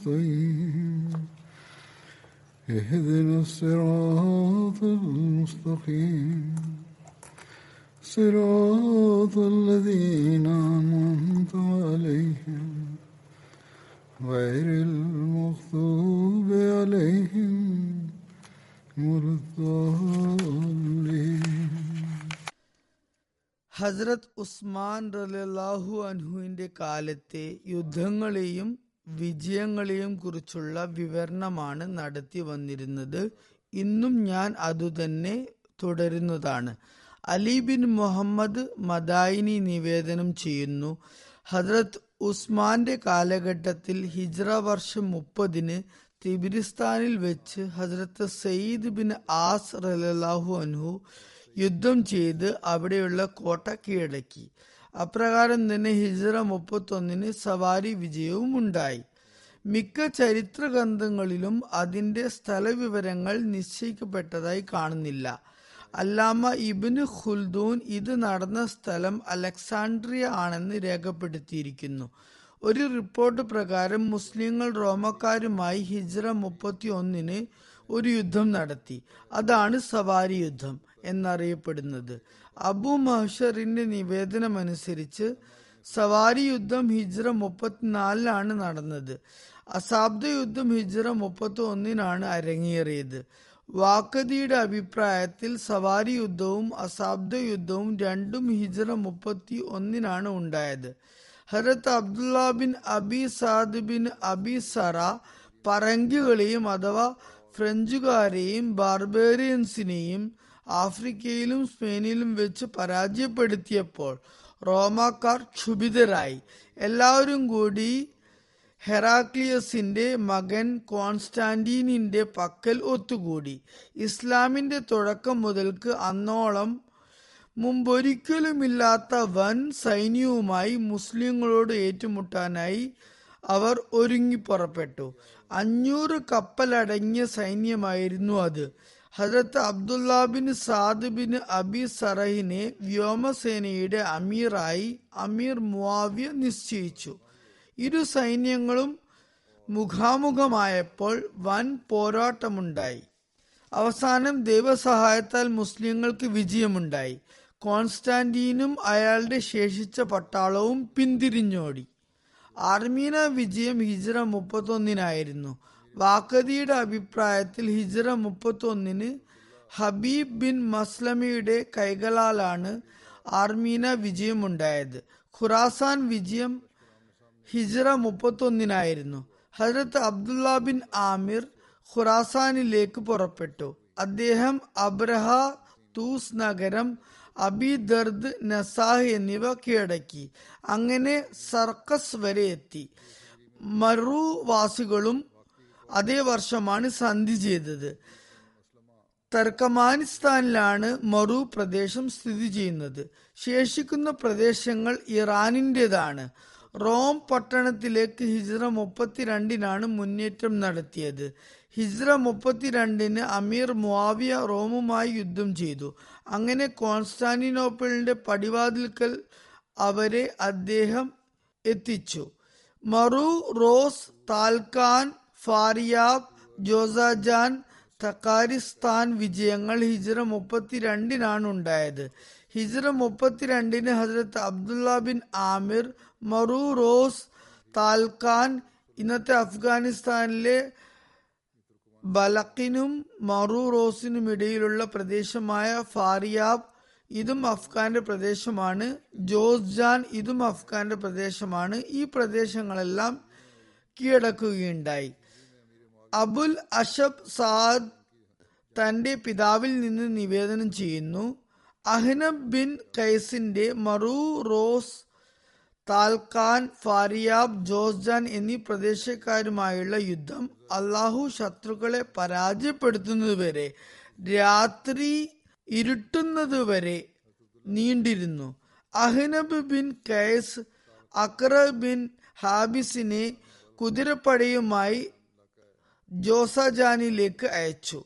نستعين اهدنا الصراط المستقيم صراط الذين أنعمت عليهم غير المغضوب عليهم ولا الضالين ഹസ്രത് ഉസ്മാൻ റലാഹു അൻഹുവിന്റെ കാലത്തെ യുദ്ധങ്ങളെയും വിജയങ്ങളെയും കുറിച്ചുള്ള വിവരണമാണ് നടത്തി വന്നിരുന്നത്. ഇന്നും ഞാൻ അതുതന്നെ തുടരുന്നതാണ്. അലി ബിൻ മുഹമ്മദ് മദായിനി നിവേദനം ചെയ്യുന്നു. ഹജ്രത് ഉസ്മാന്റെ കാലഘട്ടത്തിൽ ഹിജ്ര വർഷം മുപ്പതിന് തിബിരിസ്ഥാനിൽ വെച്ച് ഹജ്രത്ത് സയ്യിദ് ബിൻ ആസ് റലാഹു അൻഹു യുദ്ധം ചെയ്ത് അവിടെയുള്ള കോട്ട കീഴടക്കി അപ്രകാരം തന്നെ ഹിജറ മുപ്പത്തൊന്നിന് സവാരി വിജയവും ഉണ്ടായി മിക്ക ചരിത്ര ഗ്രന്ഥങ്ങളിലും അതിന്റെ സ്ഥലവിവരങ്ങൾ നിശ്ചയിക്കപ്പെട്ടതായി കാണുന്നില്ല. അല്ലാമ ഇബിന് ഖുൽദൂൻ ഇത് നടന്ന സ്ഥലം അലക്സാണ്ട്രിയ ആണെന്ന് രേഖപ്പെടുത്തിയിരിക്കുന്നു. ഒരു റിപ്പോർട്ട് പ്രകാരം മുസ്ലിങ്ങൾ റോമക്കാരുമായി ഹിജ്ര മുപ്പത്തി ഒന്നിന് ഒരു യുദ്ധം നടത്തി. അതാണ് സവാരി യുദ്ധം എന്നറിയപ്പെടുന്നത്. അബു മഹഷറിന്റെ നിവേദനമനുസരിച്ച് സവാരി യുദ്ധം ഹിജ്റ മുപ്പത്തിനാലിലാണ് നടന്നത്. അസാബ്ദ യുദ്ധം ഹിജ്റ മുപ്പത്തി ഒന്നിനാണ് അരങ്ങേറിയത്. വാക്കതിയുടെ അഭിപ്രായത്തിൽ സവാരി യുദ്ധവും അസാബ്ദ യുദ്ധവും രണ്ടും ഹിജ്റ മുപ്പത്തി ഒന്നിനാണ് ഉണ്ടായത്. Hazrat Abdullah bin Abi Saad bin Abi Sarh പറങ്കികളെയും അഥവാ ഫ്രഞ്ചുകാരെയും ബാർബേറിയൻസിനെയും ആഫ്രിക്കയിലും സ്പെയിനിലും വെച്ച് പരാജയപ്പെടുത്തിയപ്പോൾ റോമാക്കാർ ക്ഷുഭിതരായി. എല്ലാവരും കൂടി ഹെറാക്ലിയസിന്റെ മകൻ കോൺസ്റ്റാന്റീനിന്റെ പക്കൽ ഒത്തുകൂടി. ഇസ്ലാമിന്റെ തുടക്കം മുതൽക്ക് അന്നോളം മുമ്പൊരിക്കലുമില്ലാത്ത വൻ സൈന്യവുമായി മുസ്ലിങ്ങളോട് ഏറ്റുമുട്ടാനായി അവർ ഒരുങ്ങി പുറപ്പെട്ടു അഞ്ഞൂറ് കപ്പലടങ്ങിയ സൈന്യമായിരുന്നു അത്. Hazrat Abdullah bin Saad bin Abi സറഹിനെ വ്യോമസേനയുടെ അമീറായി അമീർ മുവാവിയ നിശ്ചയിച്ചു. ഇരു സൈന്യങ്ങളും മുഖാമുഖമായപ്പോൾ വൻ പോരാട്ടമുണ്ടായി. അവസാനം ദൈവസഹായത്താൽ മുസ്ലിങ്ങൾക്ക് വിജയമുണ്ടായി. കോൺസ്റ്റാന്റീനും അയാളുടെ ശേഷിച്ച പട്ടാളവും പിന്തിരിഞ്ഞോടി. ആർമീന വിജയം ഹിജ്റ മുപ്പത്തൊന്നിനായിരുന്നു. വാക്കതിയുടെ അഭിപ്രായത്തിൽ ഹിജ്റ മുപ്പത്തൊന്നിന് ഹബീബ് ബിൻ മസ്ലമിയുടെ കൈകളാലാണ് ആർമീന വിജയമുണ്ടായത്. ഖുറാസാൻ വിജയം ഹിജ്റ മുപ്പത്തൊന്നിനായിരുന്നു. ഹജരത്ത് അബ്ദുല്ല ബിൻ ആമിർ ഖുറാസാനിലേക്ക് പുറപ്പെട്ടു. അദ്ദേഹം അബ്രഹ തൂസ് നഗരം അബി ദർദ് നസാഹ് എന്നിവ കീഴടക്കി. അങ്ങനെ സർക്കസ് വരെ എത്തി. മറുവാസികളും അതേ വർഷമാണ് സന്ധി ചെയ്തത്. തർക്കമാനിസ്ഥാനിലാണ് മറു പ്രദേശം സ്ഥിതി ചെയ്യുന്നത്. ശേഷിക്കുന്ന പ്രദേശങ്ങൾ ഇറാനിന്റെതാണ് റോം പട്ടണത്തിലേക്ക് ഹിജ്ര മുപ്പത്തിരണ്ടിനാണ് മുന്നേറ്റം നടത്തിയത്. ഹിജ്ര മുപ്പത്തിരണ്ടിന് അമീർ മുവാവിയ റോമുമായി യുദ്ധം ചെയ്തു. അങ്ങനെ കോൺസ്റ്റാന്റിനോപ്പിളിന്റെ പടിവാതിൽക്കൽ അവരെ അദ്ദേഹം എത്തിച്ചു. മറു റോസ് താൽക്കാൻ ഫാരിയാബ് ജോസാജാൻ തക്കാരിസ്ഥാൻ വിജയങ്ങൾ ഹിജ്റ മുപ്പത്തിരണ്ടിനാണ് ഉണ്ടായത്. ഹിജ്റ മുപ്പത്തിരണ്ടിന് ഹസരത്ത് അബ്ദുല്ല ബിൻ ആമിർ മറു റോസ് താൽഖാൻ ഇന്നത്തെ അഫ്ഗാനിസ്ഥാനിലെ ബലക്കിനും മറു റോസിനും ഇടയിലുള്ള പ്രദേശമായ ഫാരിയാബ് ഇതും അഫ്ഗാന്റെ പ്രദേശമാണ്. ജോസ്ജാൻ ഇതും അഫ്ഗാന്റെ പ്രദേശമാണ്. ഈ പ്രദേശങ്ങളെല്ലാം കീഴടക്കുകയുണ്ടായി. അബുൽ അഷബ് സാദ് തന്റെ പിതാവിൽ നിന്ന് നിവേദനം ചെയ്യുന്നു. അഹ്നബ് ബിൻ കൈസിന്റെ മറു റോസ് താൽക്കാൻ ഫാരിയാബ് ജോസ്ജാൻ എന്നീ പ്രദേശക്കാരുമായുള്ള യുദ്ധം അള്ളാഹു ശത്രുക്കളെ പരാജയപ്പെടുത്തുന്നതുവരെ രാത്രി ഇരുട്ടുന്നതുവരെ നീണ്ടിരുന്നു. അഹ്നബ് ബിൻ കൈസ് അക്ര ബിൻ ഹാബിസിനെ കുതിരപ്പടയുമായി ജോസജാനിലേക്ക് അയച്ചു.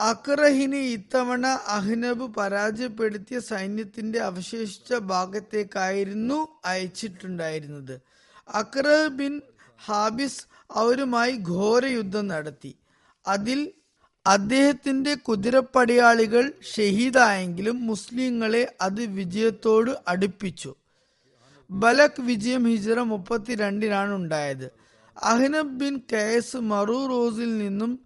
അക്രഹിനെ ഇത്തവണ അഹ്നബ് പരാജയപ്പെടുത്തിയ സൈന്യത്തിന്റെ അവശേഷിച്ച ഭാഗത്തേക്കായിരുന്നു അയച്ചിട്ടുണ്ടായിരുന്നത്. അക്ര ബിൻ ഹാബിസ് അവരുമായി ഘോര യുദ്ധം നടത്തി. അതിൽ അദ്ദേഹത്തിന്റെ കുതിരപ്പടയാളികൾ ഷഹീദായെങ്കിലും മുസ്ലിങ്ങളെ അത് വിജയത്തോട് അടുപ്പിച്ചു. ബലക് വിജയം ഹിജറ മുപ്പത്തിരണ്ടിനാണ് ഉണ്ടായത് അഹ്നബ് ബിൻ കയസ് മറുറോസിൽ നിന്നും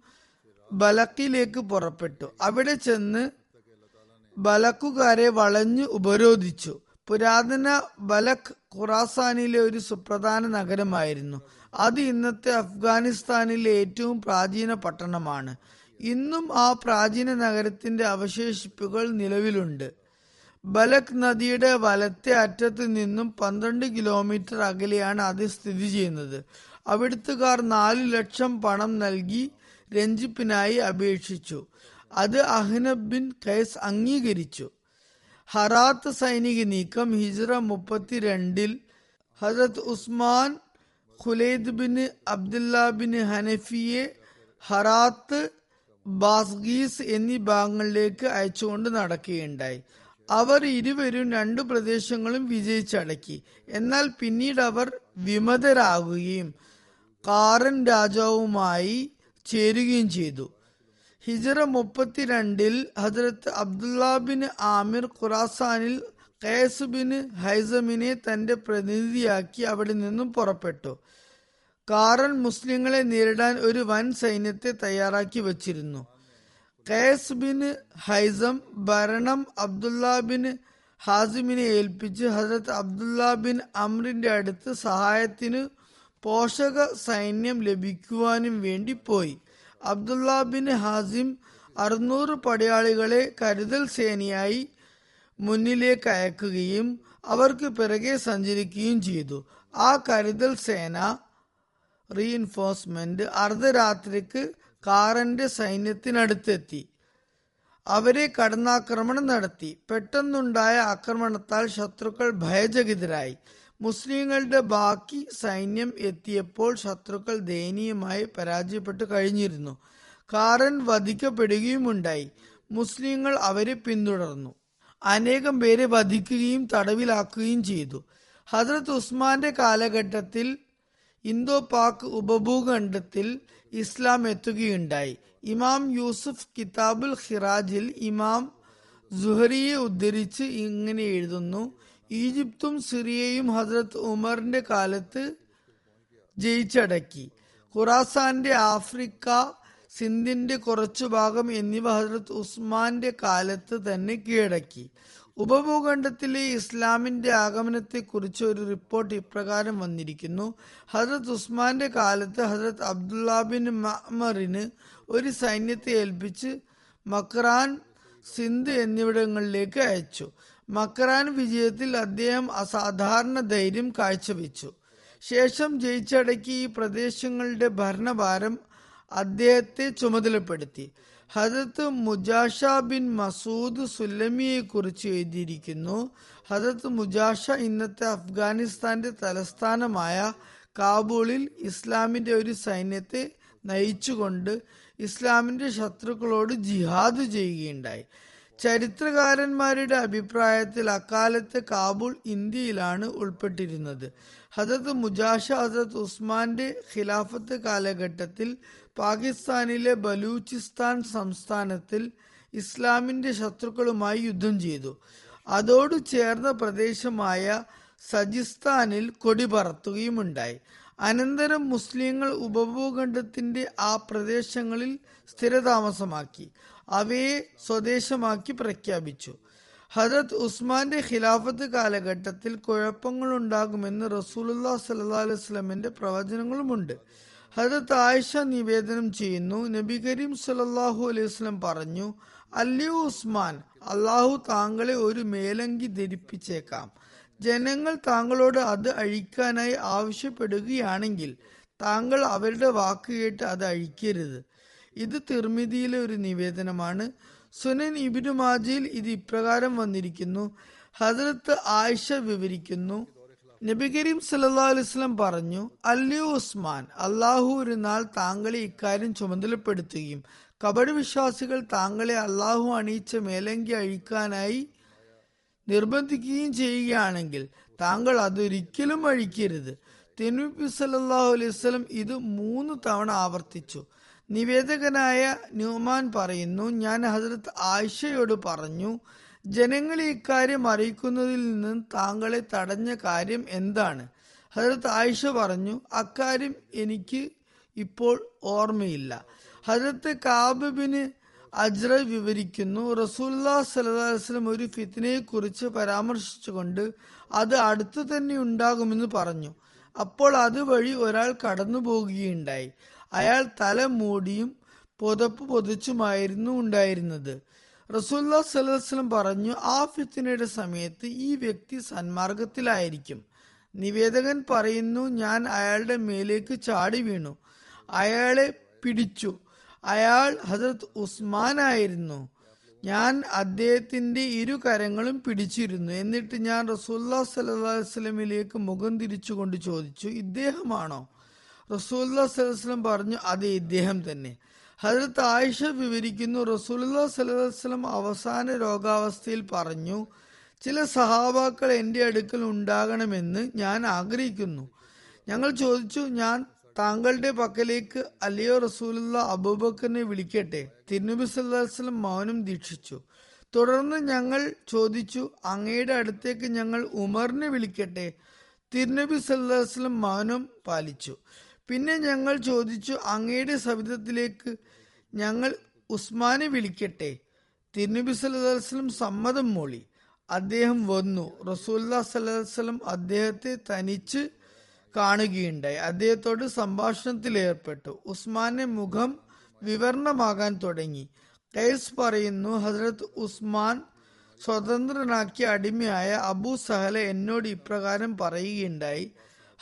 ബലക്കിലേക്ക് പുറപ്പെട്ടു. അവിടെ ചെന്ന് ബലക്കുകാരെ വളഞ്ഞു ഉപരോധിച്ചു. പുരാതന ബലക് ഖുറാസാനിലെ ഒരു സുപ്രധാന നഗരമായിരുന്നു. അത് ഇന്നത്തെ അഫ്ഗാനിസ്ഥാനിലെ ഏറ്റവും പ്രാചീന പട്ടണമാണ്. ഇന്നും ആ പ്രാചീന നഗരത്തിന്റെ അവശേഷിപ്പുകൾ നിലവിലുണ്ട്. ബലക് നദിയുടെ വലത്തെ അറ്റത്ത് നിന്നും പന്ത്രണ്ട് കിലോമീറ്റർ അകലെയാണ് അത് സ്ഥിതി ചെയ്യുന്നത്. അവിടുത്തുകാർ നാലു ലക്ഷം പണം നൽകി രഞ്ജിപ്പിനായി അപേക്ഷിച്ചു. അത് അഹ്നബ് ബിൻ കൈസ് അംഗീകരിച്ചു. ഹറാത്ത് സൈനിക നീക്കം ഹിജ്റ മുപ്പത്തിരണ്ടിൽ Hazrat Usman Khulaid bin Abdullah bin ഹനഫിയെ Herat Badghis എന്നീ ഭാഗങ്ങളിലേക്ക് അയച്ചുകൊണ്ട് നടക്കുകയുണ്ടായി. അവർ ഇരുവരും രണ്ടു പ്രദേശങ്ങളും വിജയിച്ചടക്കി. എന്നാൽ പിന്നീട് അവർ വിമതരാകുകയും കാറൻ രാജാവുമായി ചേരുകയും ചെയ്തു. ഹിജറ മുപ്പത്തിരണ്ടിൽ ഹജ്രത്ത് അബ്ദുള്ള ബിൻ ആമിർ ഖുറാസാനിൽ കേസ് ബിൻ ഹൈസമിനെ തന്റെ പ്രതിനിധിയാക്കി അവിടെ നിന്നും പുറപ്പെട്ടു. കാറൻ മുസ്ലിങ്ങളെ നേരിടാൻ ഒരു വൻ സൈന്യത്തെ തയ്യാറാക്കി വച്ചിരുന്നു. കേസ് ബിൻ ഹൈസം ഭരണം അബ്ദുള്ള ബിൻ ഹാസിമിനെ ഏൽപ്പിച്ച് ഹസരത്ത് അബ്ദുള്ള ബിൻ അമ്രിന്റെ അടുത്ത് സഹായത്തിന് പോഷക സൈന്യം ലഭിക്കുവാനും വേണ്ടി പോയി. അബ്ദുള്ള ബിൻ ഹാസിം അറുന്നൂറ് പടയാളികളെ കരുതൽ സേനയായി മുന്നിലേക്ക് അയക്കുകയും അവർക്ക് പിറകെ സഞ്ചരിക്കുകയും ചെയ്തു. ആ കരുതൽ സേന റീഇൻഫോഴ്സ്മെന്റ് അർദ്ധരാത്രിക്ക് കാറന്റെ സൈന്യത്തിനടുത്തെത്തി. അവരെ കടന്നാക്രമണം നടത്തി. പെട്ടെന്നുണ്ടായ ആക്രമണത്താൽ ശത്രുക്കൾ ഭയചകിതരായി. മുസ്ലിങ്ങളുടെ ബാക്കി സൈന്യം എത്തിയപ്പോൾ ശത്രുക്കൾ ദയനീയമായി പരാജയപ്പെട്ടു കഴിഞ്ഞിരുന്നു. കാറൻ വധിക്കപ്പെടുകയുമുണ്ടായി. മുസ്ലിങ്ങൾ അവരെ പിന്തുടർന്നു. അനേകം പേരെ വധിക്കുകയും തടവിലാക്കുകയും ചെയ്തു. ഹജ്രത് ഉസ്മാന്റെ കാലഘട്ടത്തിൽ ഇന്തോ പാക് ഉപഭൂഖണ്ഡത്തിൽ ഇസ്ലാം എത്തുകയുണ്ടായി. ഇമാം യൂസുഫ് കിതാബുൽ ഖിറാജിൽ ഇമാം ജുഹരിയെ ഉദ്ധരിച്ച് ഇങ്ങനെ എഴുതുന്നു ഈജിപ്തും സിറിയയും ഹസ്രത്ത് ഉമറിന്റെ കാലത്ത് ജയിച്ചടക്കി. ഖുറാസാന്റെ ആഫ്രിക്ക സിന്ധിന്റെ കുറച്ചു ഭാഗം എന്നിവ ഹസ്രത്ത് ഉസ്മാന്റെ കാലത്ത് തന്നെ കീഴടക്കി. ഉപഭൂഖണ്ഡത്തിലെ ഇസ്ലാമിന്റെ ആഗമനത്തെക്കുറിച്ച് ഒരു റിപ്പോർട്ട് ഇപ്രകാരം വന്നിരിക്കുന്നു. ഹസരത് ഉസ്മാന്റെ കാലത്ത് ഹസരത് അബ്ദുള്ള ബിൻ മഅമറിന് ഒരു സൈന്യത്തെ ഏൽപ്പിച്ച് മക്രാൻ സിന്ധ് എന്നിവിടങ്ങളിലേക്ക് അയച്ചു. മക്രാൻ വിജയത്തിൽ അദ്ദേഹം അസാധാരണ ധൈര്യം കാഴ്ചവെച്ചു. ശേഷം ജയിച്ചടക്കി ഈ പ്രദേശങ്ങളുടെ ഭരണഭാരം അദ്ദേഹത്തെ ചുമതലപ്പെടുത്തി. ഹജത്ത് മുജാഷ ബിൻ മസൂദ് സുല്ലമിയെ കുറിച്ച് എഴുതിയിരിക്കുന്നു. ഹജത്ത് മുജാഷ ഇന്നത്തെ അഫ്ഗാനിസ്ഥാന്റെ തലസ്ഥാനമായ കാബൂളിൽ ഇസ്ലാമിന്റെ ഒരു സൈന്യത്തെ നയിച്ചുകൊണ്ട് ഇസ്ലാമിന്റെ ശത്രുക്കളോട് ജിഹാദ് ചെയ്യുകയുണ്ടായി. ചരിത്രകാരന്മാരുടെ അഭിപ്രായത്തിൽ അക്കാലത്ത് കാബൂൾ ഇന്ത്യയിലാണ് ഉൾപ്പെട്ടിരുന്നത്. ഹജരത്ത് മുജാഷ ഹസത്ത് ഉസ്മാന്റെ ഖിലാഫത്ത് കാലഘട്ടത്തിൽ പാകിസ്ഥാനിലെ ബലൂചിസ്ഥാൻ സംസ്ഥാനത്തിൽ ഇസ്ലാമിന്റെ ശത്രുക്കളുമായി യുദ്ധം ചെയ്തു. അതോട് ചേർന്ന പ്രദേശമായ സജിസ്ഥാനിൽ കൊടി പറത്തുകയുമുണ്ടായി. അനന്തരം മുസ്ലിങ്ങൾ ഉപഭൂഖണ്ഡത്തിന്റെ ആ പ്രദേശങ്ങളിൽ സ്ഥിരതാമസമാക്കി. അവയെ സ്വദേശമാക്കി പ്രഖ്യാപിച്ചു. ഹജരത് ഉസ്മാന്റെ ഖിലാഫത്ത് കാലഘട്ടത്തിൽ കുഴപ്പങ്ങൾ ഉണ്ടാകുമെന്ന് റസൂലുല്ലാ സല്ലാ അലൈഹി സ്വലമിന്റെ പ്രവചനങ്ങളുമുണ്ട്. ഹജരത് ആയിഷ നിവേദനം ചെയ്യുന്നു. നബി കരീം സല്ലാഹു അലൈഹി വസ്ലം പറഞ്ഞു അല്ലയോ ഉസ്മാൻ അള്ളാഹു താങ്കളെ ഒരു മേലങ്കി ധരിപ്പിച്ചേക്കാം. ജനങ്ങൾ താങ്കളോട് അത് അഴിക്കാനായി ആവശ്യപ്പെടുകയാണെങ്കിൽ താങ്കൾ അവരുടെ വാക്ക് കേട്ട് അത് അഴിക്കരുത്. ഇത് തിർമിതിയിലെ ഒരു നിവേദനമാണ്. സുനൻ ഇബിനു മാജിയിൽ ഇത് ഇപ്രകാരം വന്നിരിക്കുന്നു. ഹജറത്ത് ആയിഷ വിവരിക്കുന്നു. നബി കരീം സല്ലാ അലൈവലം പറഞ്ഞു അല്ലയോ ഉസ്മാൻ അള്ളാഹു ഒരു നാൾ താങ്കളെ ഇക്കാര്യം ചുമതലപ്പെടുത്തുകയും കപട വിശ്വാസികൾ താങ്കളെ അള്ളാഹു അണിയിച്ച മേലങ്കി അഴിക്കാനായി നിർബന്ധിക്കുകയും ചെയ്യുകയാണെങ്കിൽ താങ്കൾ അതൊരിക്കലും അഴിക്കരുത്. തിരുനബി സല്ലാഹു അലൈഹി വസല്ലം ഇത് മൂന്ന് തവണ ആവർത്തിച്ചു. നിവേദകനായ ന്യൂമാൻ പറയുന്നു ഞാൻ ഹസരത്ത് ആയിഷയോട് പറഞ്ഞു ജനങ്ങളെ ഇക്കാര്യം അറിയിക്കുന്നതിൽ നിന്നും താങ്കളെ തടഞ്ഞ കാര്യം എന്താണ്? ഹസരത്ത് ആയിഷ പറഞ്ഞു അക്കാര്യം എനിക്ക് ഇപ്പോൾ ഓർമ്മയില്ല. ഹസരത്ത് കാബിന് അജ്ര വിവരിക്കുന്നു റസൂല്ലാ സലഹുലം ഒരു ഫിത്തിനെ കുറിച്ച് പരാമർശിച്ചുകൊണ്ട് അത് അടുത്തു തന്നെ ഉണ്ടാകുമെന്ന് പറഞ്ഞു. അപ്പോൾ അതുവഴി ഒരാൾ കടന്നു പോകുകയുണ്ടായി അയാൾ തല മൂടിയും പുതപ്പ് പൊതിച്ചുമായിരുന്നു ഉണ്ടായിരുന്നത്. റസൂല്ലാ സലഹുലം പറഞ്ഞു ആ ഫിത്തിനയുടെ സമയത്ത് ഈ വ്യക്തി സന്മാർഗത്തിലായിരിക്കും നിവേദകൻ പറയുന്നു ഞാൻ അയാളുടെ മേലേക്ക് ചാടി വീണു. അയാളെ പിടിച്ചു. അയാൾ ഹസരത് ഉസ്മാനായിരുന്നു. ഞാൻ അദ്ദേഹത്തിന്റെ ഇരു കരങ്ങളും പിടിച്ചിരുന്നു. എന്നിട്ട് ഞാൻ റസൂല്ലാ സലഹുലമിലേക്ക് മുഖം തിരിച്ചുകൊണ്ട് ചോദിച്ചു ഇദ്ദേഹമാണോ? റസൂല്ലാ സലഹുലം പറഞ്ഞു അത് ഇദ്ദേഹം തന്നെ. ഹജരത്ത് ആയിഷ വിവരിക്കുന്നു റസൂല്ലാ സലഹുലം അവസാന രോഗാവസ്ഥയിൽ പറഞ്ഞു ചില സഹാബാക്കൾ എന്റെ അടുക്കൽ ഉണ്ടാകണമെന്ന് ഞാൻ ആഗ്രഹിക്കുന്നു. ഞങ്ങൾ ചോദിച്ചു ഞാൻ താങ്കളുടെ പക്കലേക്ക് അലിയോ റസൂലുള്ള അബൂബക്കറിനെ വിളിക്കട്ടെ? തിരുനബി സല്ലാസ്ലം മൗനം ദീക്ഷിച്ചു. തുടർന്ന് ഞങ്ങൾ ചോദിച്ചു അങ്ങയുടെ അടുത്തേക്ക് ഞങ്ങൾ ഉമറിനെ വിളിക്കട്ടെ? തിരുനബി സല്ലാസ്ലം മൗനം പാലിച്ചു. പിന്നെ ഞങ്ങൾ ചോദിച്ചു അങ്ങയുടെ സവിധത്തിലേക്ക് ഞങ്ങൾ ഉസ്മാനെ വിളിക്കട്ടെ? തിരുനബി സല്ലാസ്ലം സമ്മതം മൂളി. അദ്ദേഹം വന്നു. റസൂല്ലാ സല്ലാസ്ലം അദ്ദേഹത്തെ തനിച്ച് കാണുകയുണ്ടായി. അദ്ദേഹത്തോട് സംഭാഷണത്തിൽ ഏർപ്പെട്ടു. ഉസ്മാന്റെ മുഖം വിവരണമാകാൻ തുടങ്ങി. കൈസ് പറയുന്നു ഹസരത്ത് ഉസ്മാൻ സ്വതന്ത്രനാക്കിയ അടിമയായ അബൂ സഹല എന്നോട് ഇപ്രകാരം പറയുകയുണ്ടായി.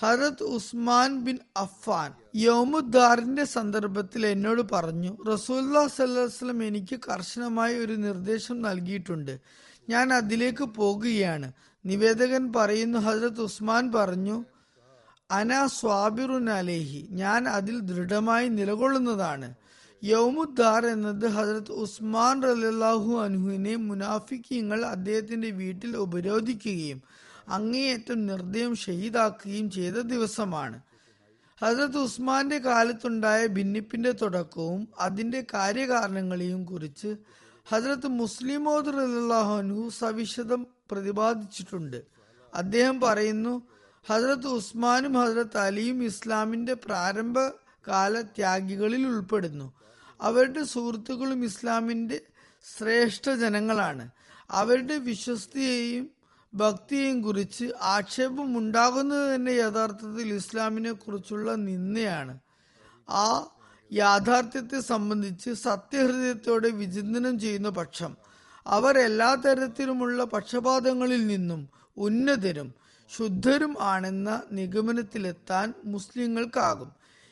ഹറത്ത് ഉസ്മാൻ ബിൻ അഫാൻ യോമുദ്ദാറിന്റെ സന്ദർഭത്തിൽ എന്നോട് പറഞ്ഞു റസൂല്ലാ സല്ലാസ്ലം എനിക്ക് കർശനമായ ഒരു നിർദ്ദേശം നൽകിയിട്ടുണ്ട്. ഞാൻ അതിലേക്ക് പോകുകയാണ്. നിവേദകൻ പറയുന്നു ഹജരത് ഉസ്മാൻ പറഞ്ഞു അന സ്വാബിറുൻ അലേഹി ഞാൻ അതിൽ ദൃഢമായി നിലകൊള്ളുന്നതാണ്. യൗമുദ്ദാർ എന്നത് ഹജരത് ഉസ്മാൻ റലാഹു അനുഹുവിനെ മുനാഫിക്കിങ്ങൾ അദ്ദേഹത്തിന്റെ വീട്ടിൽ ഉപരോധിക്കുകയും അങ്ങേയറ്റം നിർദ്ദയം ഷഹീദാക്കുകയും ചെയ്ത ദിവസമാണ്. ഹസരത് ഉസ്മാന്റെ കാലത്തുണ്ടായ ഭിന്നിപ്പിന്റെ തുടക്കവും അതിന്റെ കാര്യകാരണങ്ങളെയും കുറിച്ച് ഹസരത്ത് മുസ്ലിം റലാഹു സവിശദം പ്രതിപാദിച്ചിട്ടുണ്ട്. അദ്ദേഹം പറയുന്നു ഹസരത്ത് ഉസ്മാനും ഹസരത്ത് അലിയും ഇസ്ലാമിന്റെ പ്രാരംഭ കാല ത്യാഗികളിൽ ഉൾപ്പെടുന്നു. അവരുടെ സുഹൃത്തുക്കളും ഇസ്ലാമിന്റെ ശ്രേഷ്ഠ ജനങ്ങളാണ്. അവരുടെ വിശ്വസ്തയെയും ഭക്തിയെയും കുറിച്ച് ആക്ഷേപം ഉണ്ടാകുന്നത് തന്നെ യഥാർത്ഥത്തിൽ ഇസ്ലാമിനെ കുറിച്ചുള്ള നിന്ദയാണ്. ആ യാഥാർത്ഥ്യത്തെ സംബന്ധിച്ച് സത്യഹൃദയത്തോടെ വിചിന്തനം ചെയ്യുന്ന പക്ഷം അവർ എല്ലാ തരത്തിലുമുള്ള പക്ഷപാതങ്ങളിൽ നിന്നും ഉന്നതരും ശുദ്ധരും ആണെന്ന നിഗമനത്തിലെത്താൻ മുസ്ലിങ്ങൾക്കാകും.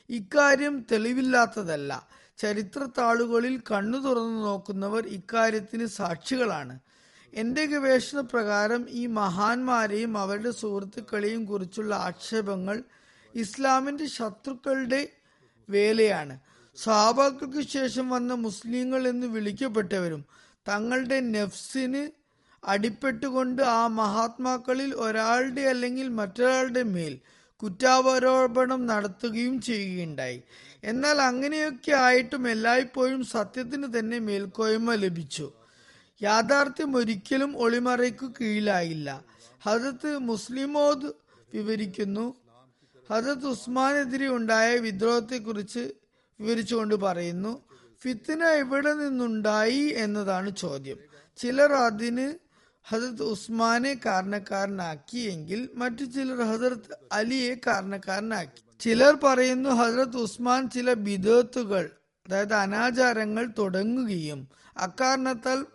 ഇക്കാര്യം തെളിവില്ലാത്തതല്ല. ചരിത്ര താളുകളിൽ കണ്ണു തുറന്നു നോക്കുന്നവർ ഇക്കാര്യത്തിന് സാക്ഷികളാണ്. എന്റെ ഗവേഷണ പ്രകാരം ഈ മഹാന്മാരെയും അവരുടെ സുഹൃത്തുക്കളെയും കുറിച്ചുള്ള ആക്ഷേപങ്ങൾ ഇസ്ലാമിന്റെ ശത്രുക്കളുടെ വേലയാണ്. സഹാബാക്കൾക്ക് ശേഷം വന്ന മുസ്ലിങ്ങൾ എന്ന് വിളിക്കപ്പെട്ടവരും തങ്ങളുടെ നെഫ്സിന് അടിപ്പെട്ടുകൊണ്ട് ആ മഹാത്മാക്കളിൽ ഒരാളുടെ അല്ലെങ്കിൽ മറ്റൊരാളുടെ മേൽ കുറ്റാരോപണം നടത്തുകയും ചെയ്യുകയുണ്ടായി. എന്നാൽ അങ്ങനെയൊക്കെ ആയിട്ടും എല്ലായ്പ്പോഴും സത്യത്തിന് തന്നെ മേൽക്കോയ്മ ലഭിച്ചു. യാഥാർത്ഥ്യം ഒരിക്കലും ഒളിമറയ്ക്കു കീഴിലായില്ല. ഹജത്ത് മുസ്ലിമോദ് വിവരിക്കുന്നു. ഹജത് ഉസ്മാനെതിരെ ഉണ്ടായ വിദ്രോഹത്തെക്കുറിച്ച് വിവരിച്ചുകൊണ്ട് പറയുന്നു ഫിത്തിന എവിടെ നിന്നുണ്ടായി എന്നതാണ് ചോദ്യം. ചിലർ അതിന് ഹജത് ഉസ്മാനെ കാരണക്കാരനാക്കി എങ്കിൽ മറ്റു ചിലർ ഹജറത്ത് അലിയെ കാരണക്കാരനാക്കി. ചിലർ പറയുന്നു ഹജറത്ത് ഉസ്മാൻ ചില ബിദത്തുകൾ അതായത് അനാചാരങ്ങൾ തുടങ്ങുകയും അക്കാരണത്താൽ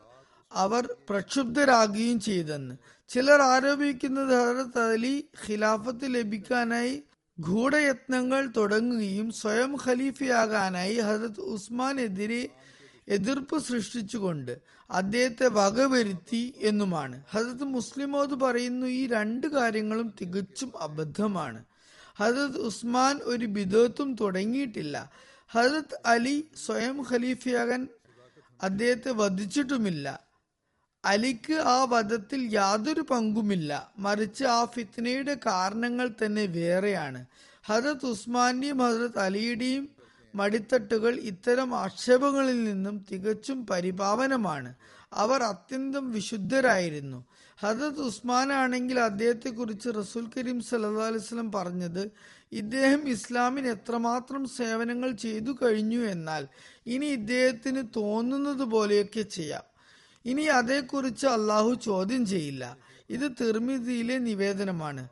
അവർ പ്രക്ഷുബ്ധരാകുകയും ചെയ്തെന്ന്. ചിലർ ആരോപിക്കുന്നത് ഹജറത്ത് അലി ഖിലാഫത്ത് ലഭിക്കാനായി ഗൂഢയത്നങ്ങൾ തുടങ്ങുകയും സ്വയം ഖലീഫയാകാനായി ഹജരത് ഉസ്മാനെതിരെ എതിർപ്പ് സൃഷ്ടിച്ചുകൊണ്ട് അദ്ദേഹത്തെ വകവരുത്തി എന്നുമാണ്. ഹജരത് മുസ്ലിമോത് പറയുന്നു ഈ രണ്ട് കാര്യങ്ങളും തികച്ചും അബദ്ധമാണ്. ഹജരത് ഉസ്മാൻ ഒരു ബിദത്തും തുടങ്ങിയിട്ടില്ല. ഹജരത് അലി സ്വയം ഖലീഫയാകാൻ അദ്ദേഹത്തെ വധിച്ചിട്ടുമില്ല. അലിക്ക് ആ വധത്തിൽ യാതൊരു പങ്കുമില്ല. മറിച്ച് ആ ഫിത്നയുടെ കാരണങ്ങൾ തന്നെ വേറെയാണ്. ഹജത് ഉസ്മാന്റെയും ഹജറത് അലിയുടെയും മടിത്തട്ടുകൾ ഇത്തരം ആക്ഷേപങ്ങളിൽ നിന്നും തികച്ചും പരിപാവനമാണ്. അവർ അത്യന്തം വിശുദ്ധരായിരുന്നു. ഹജരത് ഉസ്മാനാണെങ്കിൽ അദ്ദേഹത്തെക്കുറിച്ച് റസൂൽ കരീം വസല്ലം പറഞ്ഞത് ഇദ്ദേഹം ഇസ്ലാമിന് എത്രമാത്രം സേവനങ്ങൾ ചെയ്തു കഴിഞ്ഞു എന്നാൽ ഇനി ഇദ്ദേഹത്തിന് തോന്നുന്നത് പോലെയൊക്കെ ചെയ്യാം. ഇനി അതേക്കുറിച്ച് അള്ളാഹു ചോദ്യം ചെയ്യില്ല. ഇത് തിർമിതിയിലെ നിവേദനമാണ്.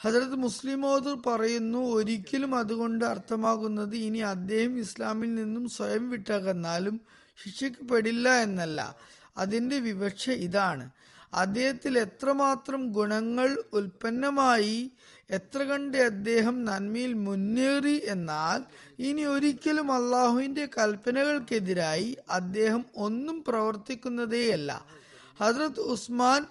ഹജറത് മുസ്ലിമോദ് പറയുന്നു ഒരിക്കലും അതുകൊണ്ട് അർത്ഥമാകുന്നത് ഇനി അദ്ദേഹം ഇസ്ലാമിൽ നിന്നും സ്വയം വിട്ടകന്നാലും ശിക്ഷിക്കപ്പെടില്ല എന്നല്ല. അതിന്റെ വിവക്ഷ ഇതാണ്. അദ്ദേഹത്തിൽ എത്രമാത്രം ഗുണങ്ങൾ ഉൽപ്പന്നമായി എത്ര കണ്ട് അദ്ദേഹം നന്മയിൽ മുന്നേറി എന്നാൽ ഇനി ഒരിക്കലും അള്ളാഹുവിന്റെ കൽപ്പനകൾക്കെതിരായി അദ്ദേഹം ഒന്നും പ്രവർത്തിക്കുന്നതേയല്ല. ഹജ്രത് ഉസ്മാൻ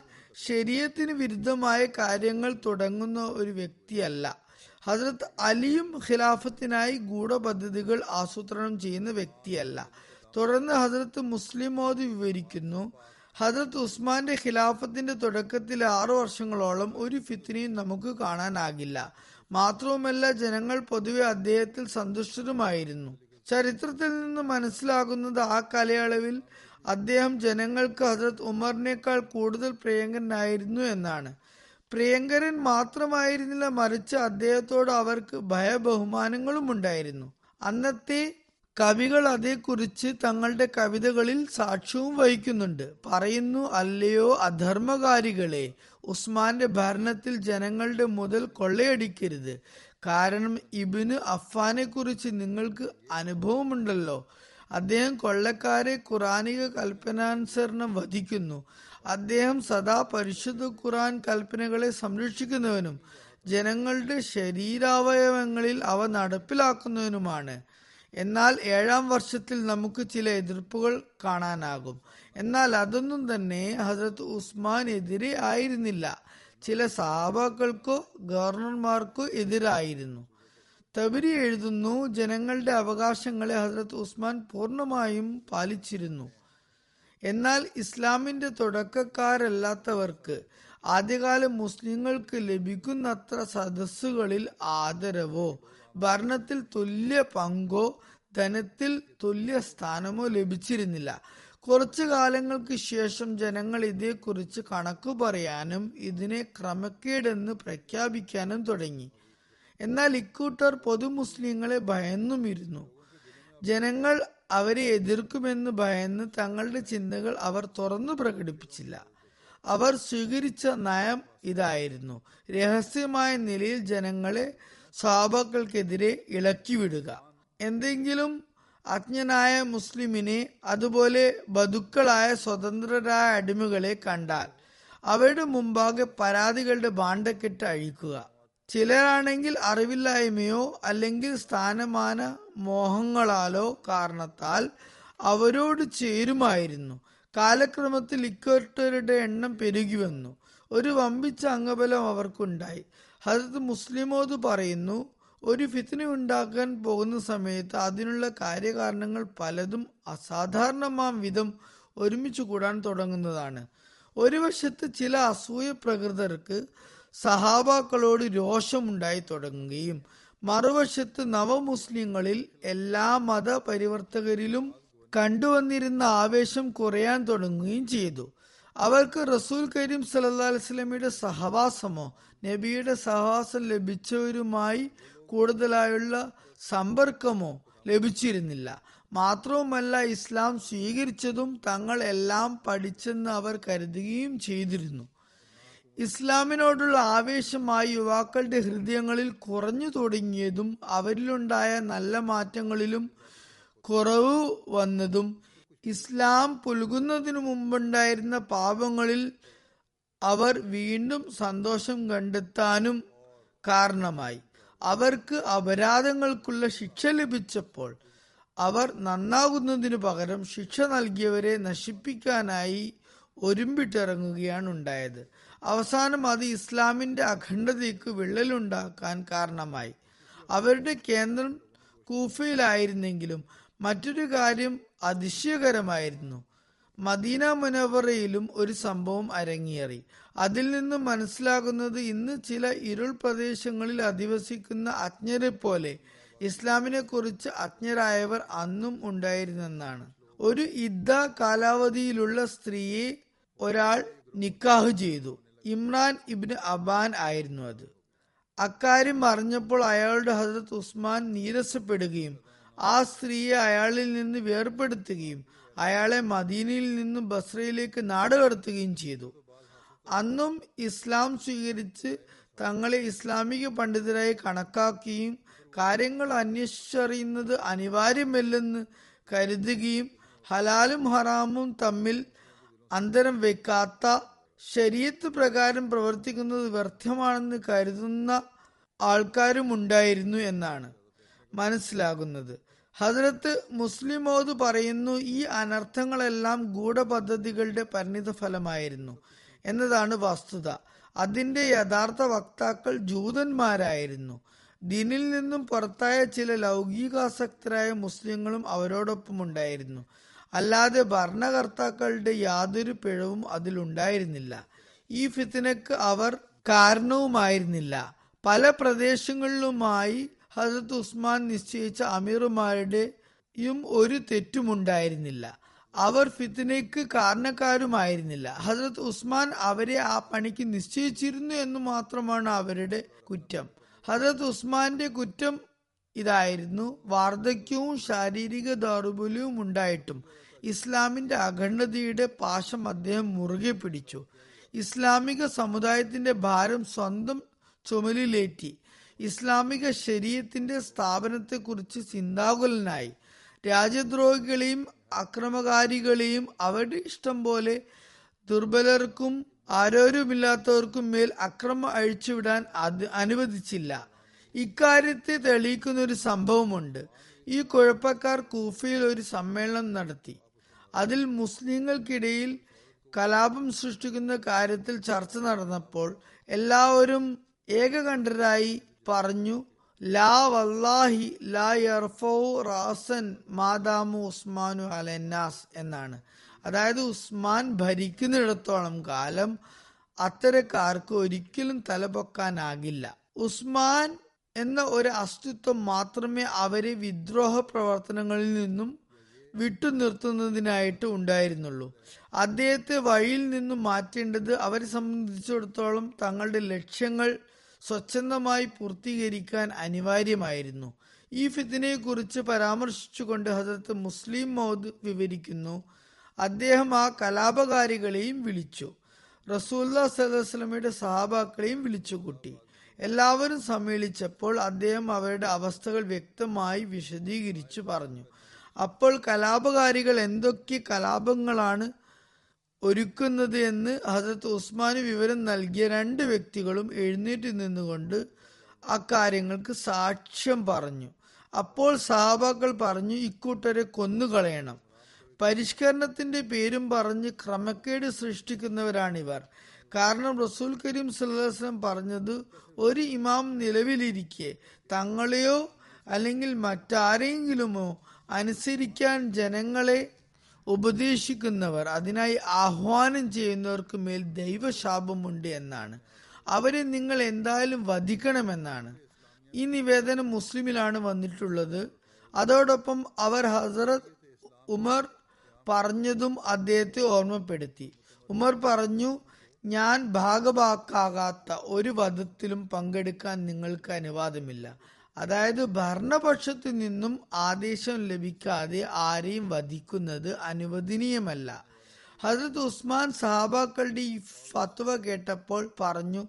ശരീരത്തിന് വിരുദ്ധമായ കാര്യങ്ങൾ തുടങ്ങുന്ന ഒരു വ്യക്തിയല്ല. ഹജ്രത് അലിയും ഖിലാഫത്തിനായി ഗൂഢപദ്ധതികൾ ആസൂത്രണം ചെയ്യുന്ന വ്യക്തിയല്ല. തുടർന്ന് ഹജ്രത്ത് മുസ്ലിം മോദി വിവരിക്കുന്നു ഹസ്രത്ത് ഉസ്മാന്റെ ഖിലാഫത്തിന്റെ തുടക്കത്തിൽ ആറു വർഷങ്ങളോളം ഒരു ഫിത്തിനെയും നമുക്ക് കാണാനാകില്ല. മാത്രവുമല്ല ജനങ്ങൾ പൊതുവെ അദ്ദേഹത്തിൽ സന്തുഷ്ടരുമായിരുന്നു. ചരിത്രത്തിൽ നിന്ന് മനസ്സിലാകുന്നത് ആ കാലയളവിൽ അദ്ദേഹം ജനങ്ങൾക്ക് ഹസ്രത് ഉമറിനേക്കാൾ കൂടുതൽ പ്രിയങ്കരനായിരുന്നു എന്നാണ്. പ്രിയങ്കരൻ മാത്രമായിരുന്നില്ല മറിച്ച് അദ്ദേഹത്തോട് അവർക്ക് ഭയബഹുമാനങ്ങളും ഉണ്ടായിരുന്നു. അന്നത്തെ കവികൾ അതേക്കുറിച്ച് തങ്ങളുടെ കവിതകളിൽ സാക്ഷ്യവും വഹിക്കുന്നുണ്ട്. പറയുന്നു അല്ലയോ അധർമ്മകാരികളെ ഉസ്മാന്റെ ഭരണത്തിൽ ജനങ്ങളുടെ മുതൽ കൊള്ളയടിക്കരുത്. കാരണം ഇബിന് അഫാനെ കുറിച്ച് നിങ്ങൾക്ക് അനുഭവമുണ്ടല്ലോ. അദ്ദേഹം കൊള്ളക്കാരെ ഖുറാനിക കൽപ്പനാനുസരണം വധിക്കുന്നു. അദ്ദേഹം സദാ പരിശുദ്ധ ഖുറാൻ കൽപ്പനകളെ സംരക്ഷിക്കുന്നവനും ജനങ്ങളുടെ ശരീരാവയവങ്ങളിൽ അവ നടപ്പിലാക്കുന്നവനുമാണ്. എന്നാൽ ഏഴാം വർഷത്തിൽ നമുക്ക് ചില എതിർപ്പുകൾ കാണാനാകും. എന്നാൽ അതൊന്നും തന്നെ ഹസരത്ത് ഉസ്മാൻ എതിരെ ആയിരുന്നില്ല. ചില സഹാബാക്കൾക്കോ ഗവർണർമാർക്കോ എതിരായിരുന്നു. തബരി എഴുതുന്നു ജനങ്ങളുടെ അവകാശങ്ങളെ ഹസരത്ത് ഉസ്മാൻ പൂർണമായും പാലിച്ചിരുന്നു. എന്നാൽ ഇസ്ലാമിന്റെ തുടക്കക്കാരല്ലാത്തവർക്ക് ആദ്യകാല മുസ്ലിങ്ങൾക്ക് ലഭിക്കുന്നത്ര സദസ്സുകളിൽ ആദരവോ ഭരണത്തിൽ തുല്യ പങ്കോ ധനത്തിൽ തുല്യ സ്ഥാനമോ ലഭിച്ചിരുന്നില്ല. കുറച്ചു കാലങ്ങൾക്ക് ശേഷം ജനങ്ങൾ ഇതേക്കുറിച്ച് കണക്കു പറയാനും ഇതിനെ ക്രമക്കേടെന്ന് പ്രഖ്യാപിക്കാനും തുടങ്ങി. എന്നാൽ ഇക്കൂട്ടർ പൊതു മുസ്ലിങ്ങളെ ഭയന്നുമിരുന്നു. ജനങ്ങൾ അവരെ എതിർക്കുമെന്ന് ഭയന്ന് തങ്ങളുടെ ചിന്തകൾ അവർ തുറന്നു പ്രകടിപ്പിച്ചില്ല. അവർ സ്വീകരിച്ച നയം ഇതായിരുന്നു. രഹസ്യമായ നിലയിൽ ജനങ്ങളെ സ്വാബാക്കൾക്കെതിരെ ഇളക്കിവിടുക എന്തെങ്കിലും അജ്ഞനായ മുസ്ലിമിനെ അതുപോലെ ബതുക്കളായ സ്വതന്ത്രരായ അടിമകളെ കണ്ടാൽ അവരുടെ മുമ്പാകെ പരാതികളുടെ ഭാണ്ഡക്കെട്ട് അഴിക്കുക. ചിലരാണെങ്കിൽ അറിവില്ലായ്മയോ അല്ലെങ്കിൽ സ്ഥാനമാന മോഹങ്ങളാലോ കാരണത്താൽ അവരോട് ചേരുമായിരുന്നു. കാലക്രമത്തിൽ ഇക്കോട്ടരുടെ എണ്ണം പെരുകി വന്നു ഒരു വമ്പിച്ച അംഗബലം അവർക്കുണ്ടായി. ഹജത് മുസ്ലിമോത് പറയുന്നു ഒരു ഫിത്തിന ഉണ്ടാക്കാൻ പോകുന്ന സമയത്ത് അതിനുള്ള കാര്യകാരണങ്ങൾ പലതും അസാധാരണമാം വിധം ഒരുമിച്ച് കൂടാൻ തുടങ്ങുന്നതാണ്. ഒരു വശത്ത് ചില അസൂയ പ്രകൃതർക്ക് സഹാബാക്കളോട് രോഷമുണ്ടായി തുടങ്ങുകയും മറുവശത്ത് നവമുസ്ലിങ്ങളിൽ എല്ലാ മത പരിവർത്തകരിലും കണ്ടുവന്നിരുന്ന ആവേശം കുറയാൻ തുടങ്ങുകയും ചെയ്തു. അവർക്ക് റസൂൽ കരീം സല്ലാ അലൈസ്ലമിയുടെ സഹവാസമോ നബിയുടെ സഹവാസം ലഭിച്ചവരുമായി കൂടുതലായുള്ള സമ്പർക്കമോ ലഭിച്ചിരുന്നില്ല. മാത്രവുമല്ല ഇസ്ലാം സ്വീകരിച്ചതും തങ്ങൾ എല്ലാം പഠിച്ചെന്ന് അവർ കരുതുകയും ചെയ്തിരുന്നു. ഇസ്ലാമിനോടുള്ള ആവേശമായി യുവാക്കളുടെ ഹൃദയങ്ങളിൽ കുറഞ്ഞു തുടങ്ങിയതും അവരിലുണ്ടായ നല്ല മാറ്റങ്ങളിലും കുറവ് വന്നതും ഇസ്ലാം പുൽകുന്നതിനു മുമ്പുണ്ടായിരുന്ന പാപങ്ങളിൽ അവർ വീണ്ടും സന്തോഷം കണ്ടെത്താനും കാരണമായി. അവർക്ക് അപരാധങ്ങൾക്കുള്ള ശിക്ഷ ലഭിച്ചപ്പോൾ അവർ നന്നാകുന്നതിനു പകരം ശിക്ഷ നൽകിയവരെ നശിപ്പിക്കാനായി ഒരുമ്പിട്ടിറങ്ങുകയാണ് ഉണ്ടായത്. അവസാനം അത് ഇസ്ലാമിന്റെ അഖണ്ഡതയ്ക്ക് വിള്ളലുണ്ടാക്കാൻ കാരണമായി. അവരുടെ കേന്ദ്രം കൂഫയിലായിരുന്നെങ്കിലും മറ്റൊരു കാര്യം അതിശയകരമായിരുന്നു. മദീന മുനവറയിലും ഒരു സംഭവം അരങ്ങേറി. അതിൽ നിന്ന് മനസ്സിലാകുന്നത് ഇന്ന് ചില ഇരുൾ പ്രദേശങ്ങളിൽ അധിവസിക്കുന്ന അജ്ഞരെ പോലെ ഇസ്ലാമിനെ കുറിച്ച് അജ്ഞരായവർ അന്നും ഉണ്ടായിരുന്നെന്നാണ്. ഒരു ഇദ്ദ കാലാവധിയിലുള്ള സ്ത്രീയെ ഒരാൾ നിക്കാഹ് ചെയ്തു. ഇമ്രാൻ ഇബിന് അബാൻ ആയിരുന്നു അത്. അക്കാര്യം അറിഞ്ഞപ്പോൾ അയാളുടെ ഹസരത് ഉസ്മാൻ നീരസപ്പെടുകയും ആ സ്ത്രീയെ അയാളിൽ നിന്ന് വേർപ്പെടുത്തുകയും അയാളെ മദീനയിൽ നിന്ന് ബസ്രയിലേക്ക് നാടുകടത്തുകയും ചെയ്തു. അന്നും ഇസ്ലാം സ്വീകരിച്ച് തങ്ങളെ ഇസ്ലാമിക പണ്ഡിതരായി കണക്കാക്കുകയും കാര്യങ്ങൾ അന്വേഷിച്ചറിയുന്നത് അനിവാര്യമല്ലെന്ന് കരുതുകയും ഹലാലും ഹറാമും തമ്മിൽ അന്തരം വെക്കാത്ത ശരീരത്ത് പ്രകാരം പ്രവർത്തിക്കുന്നത് വ്യർത്ഥമാണെന്ന് കരുതുന്ന ആൾക്കാരും ഉണ്ടായിരുന്നു എന്നാണ് മനസ്സിലാകുന്നത്. ഹജറത്ത് മുസ്ലിമോദ് പറയുന്നു ഈ അനർത്ഥങ്ങളെല്ലാം ഗൂഢപദ്ധതികളുടെ പരിണിത ഫലമായിരുന്നു എന്നതാണ് വസ്തുത. അതിന്റെ യഥാർത്ഥ വക്താക്കൾ ജൂതന്മാരായിരുന്നു. ദിനിൽ നിന്നും പുറത്തായ ചില ലൗകികാസക്തരായ മുസ്ലിങ്ങളും അവരോടൊപ്പം ഉണ്ടായിരുന്നു അല്ലാതെ ഭരണകർത്താക്കളുടെ യാതൊരു പിഴവും അതിലുണ്ടായിരുന്നില്ല. ഈ ഫിത്തിനക്ക് അവർ കാരണവുമായിരുന്നില്ല. പല പ്രദേശങ്ങളിലുമായി ഹസരത്ത് ഉസ്മാൻ നിശ്ചയിച്ച അമീറുമാരുടെയും ഒരു തെറ്റുമുണ്ടായിരുന്നില്ല അവർ ഫിത്തിനയ്ക്ക് കാരണക്കാരുമായിരുന്നില്ല. ഹസരത്ത് ഉസ്മാൻ അവരെ ആ പണിക്ക് നിശ്ചയിച്ചിരുന്നു എന്ന് മാത്രമാണ് അവരുടെ കുറ്റം. ഹസരത്ത് ഉസ്മാന്റെ കുറ്റം ഇതായിരുന്നു. വാർദ്ധക്യവും ശാരീരിക ദൗർബല്യവും ഉണ്ടായിട്ടും ഇസ്ലാമിന്റെ അഖണ്ഡതയുടെ പാശം അദ്ദേഹം മുറുകെ പിടിച്ചു. ഇസ്ലാമിക സമുദായത്തിന്റെ ഭാരം സ്വന്തം ചുമലിലേറ്റി. ഇസ്ലാമിക ശരീരത്തിന്റെ സ്ഥാപനത്തെക്കുറിച്ച് ചിന്താകുലനായി. രാജ്യദ്രോഹികളെയും അക്രമകാരികളെയും അവരുടെ ഇഷ്ടം പോലെ ദുർബലർക്കും ആരോഗ്യമില്ലാത്തവർക്കും മേൽ അക്രമം അഴിച്ചുവിടാൻ അത് അനുവദിച്ചില്ല. ഇക്കാര്യത്തെ തെളിയിക്കുന്ന ഒരു സംഭവമുണ്ട്. ഈ കുഴപ്പക്കാർ കൂഫയിൽ ഒരു സമ്മേളനം നടത്തി. അതിൽ മുസ്ലിങ്ങൾക്കിടയിൽ കലാപം സൃഷ്ടിക്കുന്ന കാര്യത്തിൽ ചർച്ച നടന്നപ്പോൾ എല്ലാവരും ഏകകണ്ഠരായി പറഞ്ഞു ലാ വല്ലാഹി ലാ റാസൻ മാദാമു ഉസ്മാനു അലന്നാസ് എന്നാണ്. അതായത് ഉസ്മാൻ ഭരിക്കുന്നിടത്തോളം കാലം അത്തരക്കാർക്ക് ഒരിക്കലും തലപൊക്കാനാകില്ല ഉസ്മാൻ എന്ന ഒരു അസ്തിത്വം മാത്രമേ അവരെ വിദ്രോഹ പ്രവർത്തനങ്ങളിൽ നിന്നും വിട്ടു നിർത്തുന്നതിനായിട്ട് ഉണ്ടായിരുന്നുള്ളൂ. അദ്ദേഹത്തെ വഴിയിൽ നിന്നും മാറ്റേണ്ടത് അവരെ സംബന്ധിച്ചിടത്തോളം തങ്ങളുടെ ലക്ഷ്യങ്ങൾ സ്വച്ഛന്തമായി പൂർത്തീകരിക്കാൻ അനിവാര്യമായിരുന്നു. ഈ ഫിത്തിനെ കുറിച്ച് പരാമർശിച്ചുകൊണ്ട് ഹസരത്ത് മുസ്ലിം മൗദ് വിവരിക്കുന്നു. അദ്ദേഹം ആ കലാപകാരികളെയും വിളിച്ചു. റസൂല്ലാ സലഹുസ്ലമിയുടെ സഹാബാക്കളെയും വിളിച്ചുകൂട്ടി. എല്ലാവരും സമ്മേളിച്ചപ്പോൾ അദ്ദേഹം അവരുടെ അവസ്ഥകൾ വ്യക്തമായി വിശദീകരിച്ചു പറഞ്ഞു. അപ്പോൾ കലാപകാരികൾ എന്തൊക്കെ കലാപങ്ങളാണ് ഒരുക്കുന്നത് എന്ന് ഹസരത്ത് ഉസ്മാന് വിവരം നൽകിയ രണ്ട് വ്യക്തികളും എഴുന്നേറ്റ് നിന്നുകൊണ്ട് അക്കാര്യങ്ങൾക്ക് സാക്ഷ്യം പറഞ്ഞു. അപ്പോൾ സഹാബാക്കൾ പറഞ്ഞു ഇക്കൂട്ടരെ കൊന്നുകളയണം. പരിഷ്കരണത്തിന്റെ പേരും പറഞ്ഞ് ക്രമക്കേട് സൃഷ്ടിക്കുന്നവരാണിവർ. കാരണം റസൂൽ കരീം സുല്ലാസ്ലം പറഞ്ഞത് ഒരു ഇമാം നിലവിലിരിക്കെ തങ്ങളെയോ അല്ലെങ്കിൽ മറ്റാരെങ്കിലുമോ അനുസരിക്കാൻ ജനങ്ങളെ ഉപദേശിക്കുന്നവർ അതിനായി ആഹ്വാനം ചെയ്യുന്നവർക്ക് മേൽ ദൈവശാപമുണ്ട് എന്നാണ്. അവരെ നിങ്ങൾ എന്തായാലും വധിക്കണമെന്നാണ്. ഈ നിവേദനം മുസ്ലിമിലാണ് വന്നിട്ടുള്ളത്. അതോടൊപ്പം അവർ ഹസരത് ഉമർ പറഞ്ഞതും അദ്ദേഹത്തെ ഓർമ്മപ്പെടുത്തി. ഉമർ പറഞ്ഞു ഞാൻ ഭാഗഭാക്കാകാത്ത ഒരു വധത്തിലും പങ്കെടുക്കാൻ നിങ്ങൾക്ക് അനുവാദമില്ല. അതായത് ഭരണപക്ഷത്തു നിന്നും ആദേശം ലഭിക്കാതെ ആരെയും വധിക്കുന്നത് അനുവദനീയമല്ല. ഹസരത് ഉസ്മാൻ സഹാബാക്കളുടെ ഈ ഫത്വ കേട്ടപ്പോൾ പറഞ്ഞു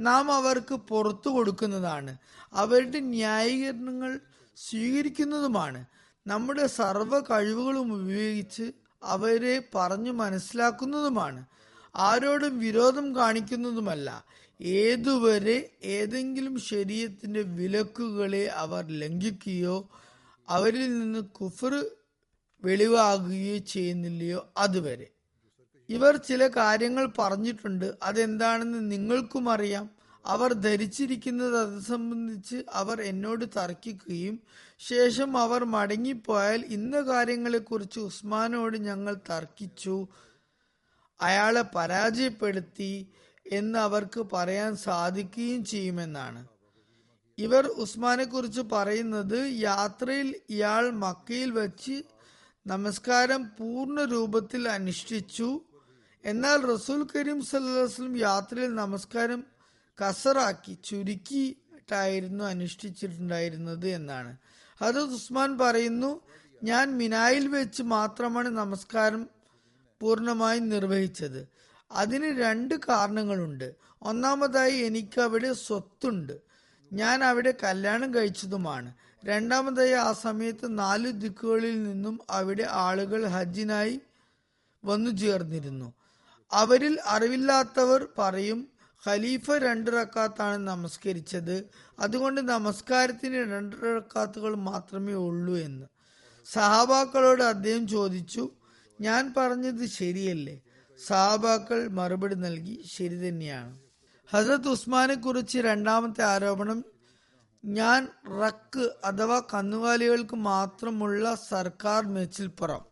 നാം അവർക്ക് പുറത്തു കൊടുക്കുന്നതാണ്. അവരുടെ ന്യായീകരണങ്ങൾ സ്വീകരിക്കുന്നതുമാണ്. നമ്മുടെ സർവ കഴിവുകളും ഉപയോഗിച്ച് അവരെ പറഞ്ഞു മനസ്സിലാക്കുന്നതുമാണ്. ആരോടും വിരോധം കാണിക്കുന്നതുമല്ല. ഏതുവരെ ഏതെങ്കിലും ശരീരത്തിന്റെ വിലക്കുകളെ അവർ ലംഘിക്കുകയോ അവരിൽ നിന്ന് കുഫർ വെളിവാകുകയോ ചെയ്യുന്നില്ലയോ അതുവരെ. ഇവർ ചില കാര്യങ്ങൾ പറഞ്ഞിട്ടുണ്ട്. അതെന്താണെന്ന് നിങ്ങൾക്കും അറിയാം. അവർ ധരിച്ചിരിക്കുന്നത് അത് സംബന്ധിച്ച് അവർ എന്നോട് തർക്കിക്കുകയും ശേഷം അവർ മടങ്ങിപ്പോയാൽ ഇന്ന കാര്യങ്ങളെക്കുറിച്ച് ഉസ്മാനോട് ഞങ്ങൾ തർക്കിച്ചു. അയാളെ പരാജയപ്പെടുത്തി. എന്ന് അവർക്ക് പറയാൻ സാധിക്കുകയും ചെയ്യുമെന്നാണ്. ഇവർ ഉസ്മാനെ കുറിച്ച് പറയുന്നത് യാത്രയിൽ ഇയാൾ മക്കയിൽ വെച്ച് നമസ്കാരം പൂർണ രൂപത്തിൽ അനുഷ്ഠിച്ചു. എന്നാൽ റസൂൽ കരീം സല്ലാസ്ലം യാത്രയിൽ നമസ്കാരം കസറാക്കി ചുരുക്കിയിട്ടായിരുന്നു അനുഷ്ഠിച്ചിട്ടുണ്ടായിരുന്നത് എന്നാണ്. അത് ഉസ്മാൻ പറയുന്നു ഞാൻ മിനായിൽ വെച്ച് മാത്രമാണ് നമസ്കാരം പൂർണമായി നിർവഹിച്ചത്. അതിന് രണ്ട് കാരണങ്ങളുണ്ട്. ഒന്നാമതായി എനിക്ക് അവിടെ സ്വത്തുണ്ട്. ഞാൻ അവിടെ കല്യാണം കഴിച്ചതുമാണ്. രണ്ടാമതായി ആ സമയത്ത് നാല് ദിക്കുകളിൽ നിന്നും അവിടെ ആളുകൾ ഹജ്ജിനായി വന്നു ചേർന്നിരുന്നു. അവരിൽ അറിവില്ലാത്തവർ പറയും ഖലീഫ രണ്ട് റക്കാത്താണ് നമസ്കരിച്ചത്. അതുകൊണ്ട് നമസ്കാരത്തിന് രണ്ട് റക്കാത്തുകൾ മാത്രമേ ഉള്ളൂ എന്ന്. സഹാബാക്കളോട് അദ്ദേഹം ചോദിച്ചു ഞാൻ പറഞ്ഞത് ശരിയല്ലേ? സഹാബാക്കൾ മറുപടി നൽകി ശരി തന്നെയാണ്. ഹസരത് ഉസ്മാനെ കുറിച്ച് രണ്ടാമത്തെ ആരോപണം ഞാൻ റക്ക് അഥവാ കന്നുകാലികൾക്ക് മാത്രമുള്ള സർക്കാർ മേച്ചിൽപ്പുറം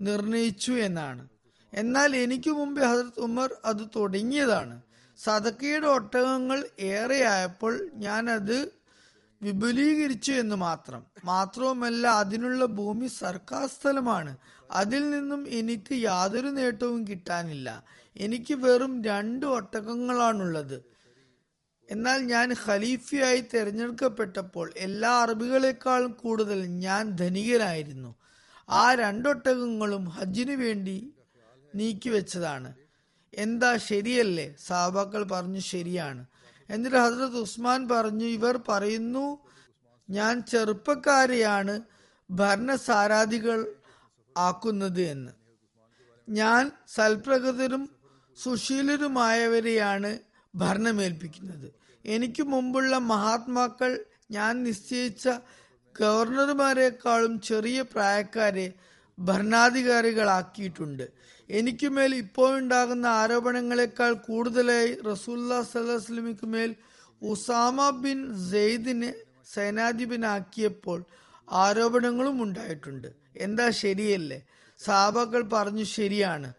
നിർണയിച്ചു എന്നാണ്. എന്നാൽ എനിക്ക് മുമ്പേ ഹസരത് ഉമർ അത് തുടങ്ങിയതാണ്. സതക്കയുടെ ഒട്ടകങ്ങൾ ഏറെയായപ്പോൾ ഞാൻ അത് വിപുലീകരിച്ചു എന്ന് മാത്രം. മാത്രവുമല്ല അതിനുള്ള ഭൂമി സർക്കാർ സ്ഥലമാണ്. അതിൽ നിന്നും എനിക്ക് യാതൊരു നേട്ടവും കിട്ടാനില്ല. എനിക്ക് വെറും രണ്ട് ഒട്ടകങ്ങളാണുള്ളത്. എന്നാൽ ഞാൻ ഖലീഫയായി തിരഞ്ഞെടുക്കപ്പെട്ടപ്പോൾ എല്ലാ അറബികളെക്കാളും കൂടുതൽ ഞാൻ ധനികനായിരുന്നു. ആ രണ്ടൊട്ടകങ്ങളും ഹജ്ജിനു വേണ്ടി നീക്കി വെച്ചതാണ്. എന്താ ശരിയല്ലേ? സാബാക്കൾ പറഞ്ഞു ശരിയാണ്. എന്നിട്ട് ഹസ്രത് ഉസ്മാൻ പറഞ്ഞു ഇവർ പറയുന്നു ഞാൻ ചെറുപ്പക്കാരെയാണ്. ഭരണസാരാധികൾ ആക്കുന്നത് എന്ന്. ഞാൻ സൽപ്രകൃതരും സുശീലരുമായവരെയാണ് ഭരണമേൽപ്പിക്കുന്നത്. എനിക്ക് മുമ്പുള്ള മഹാത്മാക്കൾ ഞാൻ നിശ്ചയിച്ച ഗവർണർമാരെക്കാളും ചെറിയ പ്രായക്കാരെ ഭരണാധികാരികളാക്കിയിട്ടുണ്ട്. എനിക്കുമേൽ ഇപ്പോഴുണ്ടാകുന്ന ആരോപണങ്ങളെക്കാൾ കൂടുതലായി റസൂല്ലാ സല്ലാസ്ലമിക്ക് മേൽ ഉസാമ ബിൻ സെയ്ദിനെ സേനാധിപനാക്കിയപ്പോൾ ആരോപണങ്ങളും ഉണ്ടായിട്ടുണ്ട്. എന്താ ശരിയല്ലേ? സാബാക്കൾ പറഞ്ഞു ശരിയാണ്.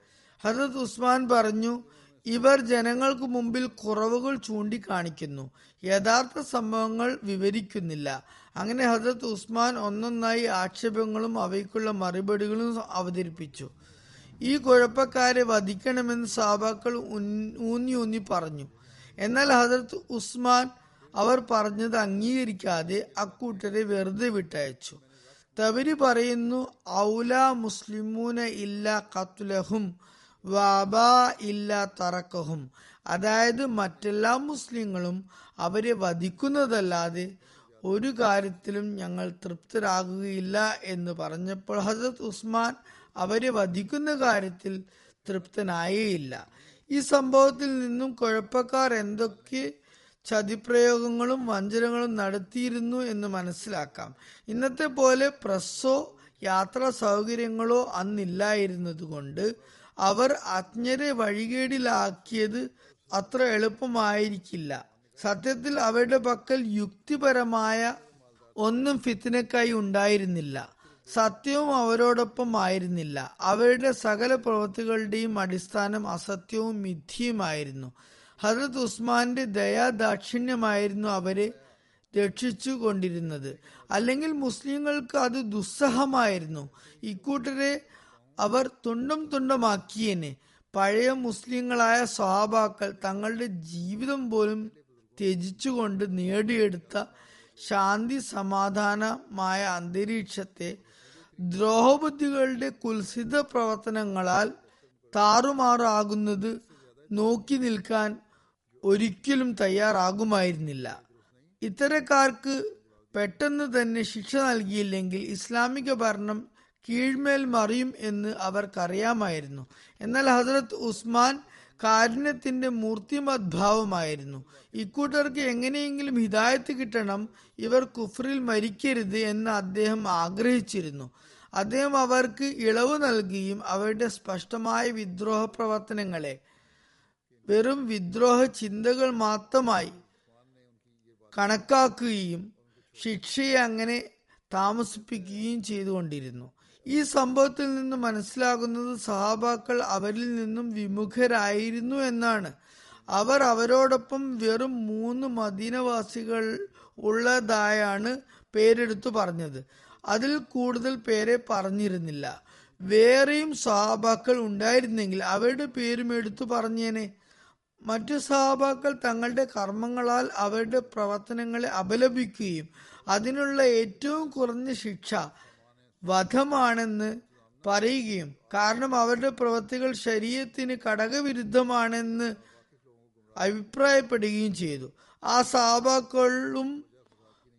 ഹസത്ത് ഉസ്മാൻ പറഞ്ഞു ഇവർ ജനങ്ങൾക്ക് മുമ്പിൽ കുറവുകൾ ചൂണ്ടിക്കാണിക്കുന്നു. യഥാർത്ഥ സംഭവങ്ങൾ വിവരിക്കുന്നില്ല. അങ്ങനെ ഹസരത്ത് ഉസ്മാൻ ഒന്നൊന്നായി ആക്ഷേപങ്ങളും അവയ്ക്കുള്ള മറുപടികളും അവതരിപ്പിച്ചു. ഈ കുഴപ്പക്കാരെ വധിക്കണമെന്ന് സാബാക്കൾ ഊന്നി ഊന്നി പറഞ്ഞു. എന്നാൽ ഹസരത്ത് ഉസ്മാൻ അവർ പറഞ്ഞത് അംഗീകരിക്കാതെ അക്കൂട്ടരെ വെറുതെ വിട്ടയച്ചു. തവരി പറയുന്നു ഔല മുസ്ലിമൂന ഇല്ല കത്തുലഹും വാബാ ഇല്ല തറക്കഹും. അതായത് മറ്റെല്ലാ മുസ്ലിങ്ങളും അവരെ വധിക്കുന്നതല്ലാതെ ഒരു കാര്യത്തിലും ഞങ്ങൾ തൃപ്തരാകുകയില്ല എന്ന് പറഞ്ഞപ്പോൾ ഹസരത് ഉസ്മാൻ അവരെ വധിക്കുന്ന കാര്യത്തിൽ തൃപ്തനായേയില്ല. ഈ സംഭവത്തിൽ നിന്നും കുഴപ്പക്കാർ എന്തൊക്കെ ചതിപ്രയോഗങ്ങളും വഞ്ചനകളും നടത്തിയിരുന്നു എന്ന് മനസ്സിലാക്കാം. ഇന്നത്തെ പോലെ പ്രസ്സോ യാത്രാ സൗകര്യങ്ങളോ അന്നില്ലായിരുന്നതുകൊണ്ട് അവർ അജ്ഞരെ വഴികേടിലാക്കിയത് അത്ര എളുപ്പമായിരിക്കില്ല. സത്യത്തിൽ അവരുടെ പക്കൽ യുക്തിപരമായ ഒന്നും ഫിത്തിനക്കായി ഉണ്ടായിരുന്നില്ല. സത്യവും അവരോടൊപ്പം ആയിരുന്നില്ല. അവരുടെ സകല പ്രവൃത്തികളുടെയും അടിസ്ഥാനം അസത്യവും മിഥ്യയുമായിരുന്നു. ഹജറത് ഉസ്മാന്റെ ദയാദാക്ഷിണ്യമായിരുന്നു അവരെ രക്ഷിച്ചു കൊണ്ടിരുന്നത് അല്ലെങ്കിൽ മുസ്ലിങ്ങൾക്ക് അത് ദുസ്സഹമായിരുന്നു. ഇക്കൂട്ടരെ അവർ തുണ്ടും തുണ്ടമാക്കിയനെ. പഴയ മുസ്ലിങ്ങളായ സ്വഹാബാക്കൾ തങ്ങളുടെ ജീവിതം പോലും ത്യജിച്ചുകൊണ്ട് നേടിയെടുത്ത ശാന്തി സമാധാനമായ അന്തരീക്ഷത്തെ ദ്രോഹബുദ്ധികളുടെ കുൽസിത പ്രവർത്തനങ്ങളാൽ താറുമാറാകുന്നത് നോക്കി നിൽക്കാൻ ഒരിക്കലും തയ്യാറാകുമായിരുന്നില്ല. ഇത്തരക്കാർക്ക് പെട്ടെന്ന് തന്നെ ശിക്ഷ നൽകിയില്ലെങ്കിൽ ഇസ്ലാമിക ഭരണം കീഴ്മേൽ മറിയും എന്ന് അവർക്കറിയാമായിരുന്നു. എന്നാൽ ഹസരത്ത് ഉസ്മാൻ കാരുണ്യത്തിന്റെ മൂർത്തിമദ്ഭാവമായിരുന്നു. ഇക്കൂട്ടർക്ക് എങ്ങനെയെങ്കിലും ഹിതായത്ത് കിട്ടണം ഇവർ കുഫറിൽ മരിക്കരുത് എന്ന് അദ്ദേഹം ആഗ്രഹിച്ചിരുന്നു. അദ്ദേഹം അവർക്ക് ഇളവ് നൽകുകയും അവരുടെ സ്പഷ്ടമായ വിദ്രോഹ പ്രവർത്തനങ്ങളെ വെറും വിദ്രോഹ ചിന്തകൾ മാത്രമായി കണക്കാക്കുകയും ശിക്ഷയെ അങ്ങനെ താമസിപ്പിക്കുകയും ചെയ്തുകൊണ്ടിരുന്നു. ഈ സംഭവത്തിൽ നിന്ന് മനസ്സിലാകുന്നത് സഹാബാക്കൾ അവരിൽ നിന്നും വിമുഖരായിരുന്നു എന്നാണ്. അവർ അവരോടൊപ്പം വെറും മൂന്ന് മദീനവാസികൾ ഉള്ളതായാണ് പേരെടുത്തു പറഞ്ഞത്. അതിൽ കൂടുതൽ പേരെ പറഞ്ഞിരുന്നില്ല. വേറെയും സഹാബാക്കൾ ഉണ്ടായിരുന്നെങ്കിൽ അവരുടെ പേരും എടുത്തു പറഞ്ഞേനെ. മറ്റു സഹാബാക്കൾ തങ്ങളുടെ കർമ്മങ്ങളാൽ അവരുടെ പ്രവർത്തനങ്ങളെ അപലപിക്കുകയും അതിനുള്ള ഏറ്റവും കുറഞ്ഞ ശിക്ഷ വധമാണെന്ന് പറയുകയും കാരണം അവരുടെ പ്രവൃത്തികൾ ശരീരത്തിന് ഘടകവിരുദ്ധമാണെന്ന് അഭിപ്രായപ്പെടുകയും ചെയ്തു. ആ സഹാബാക്കളും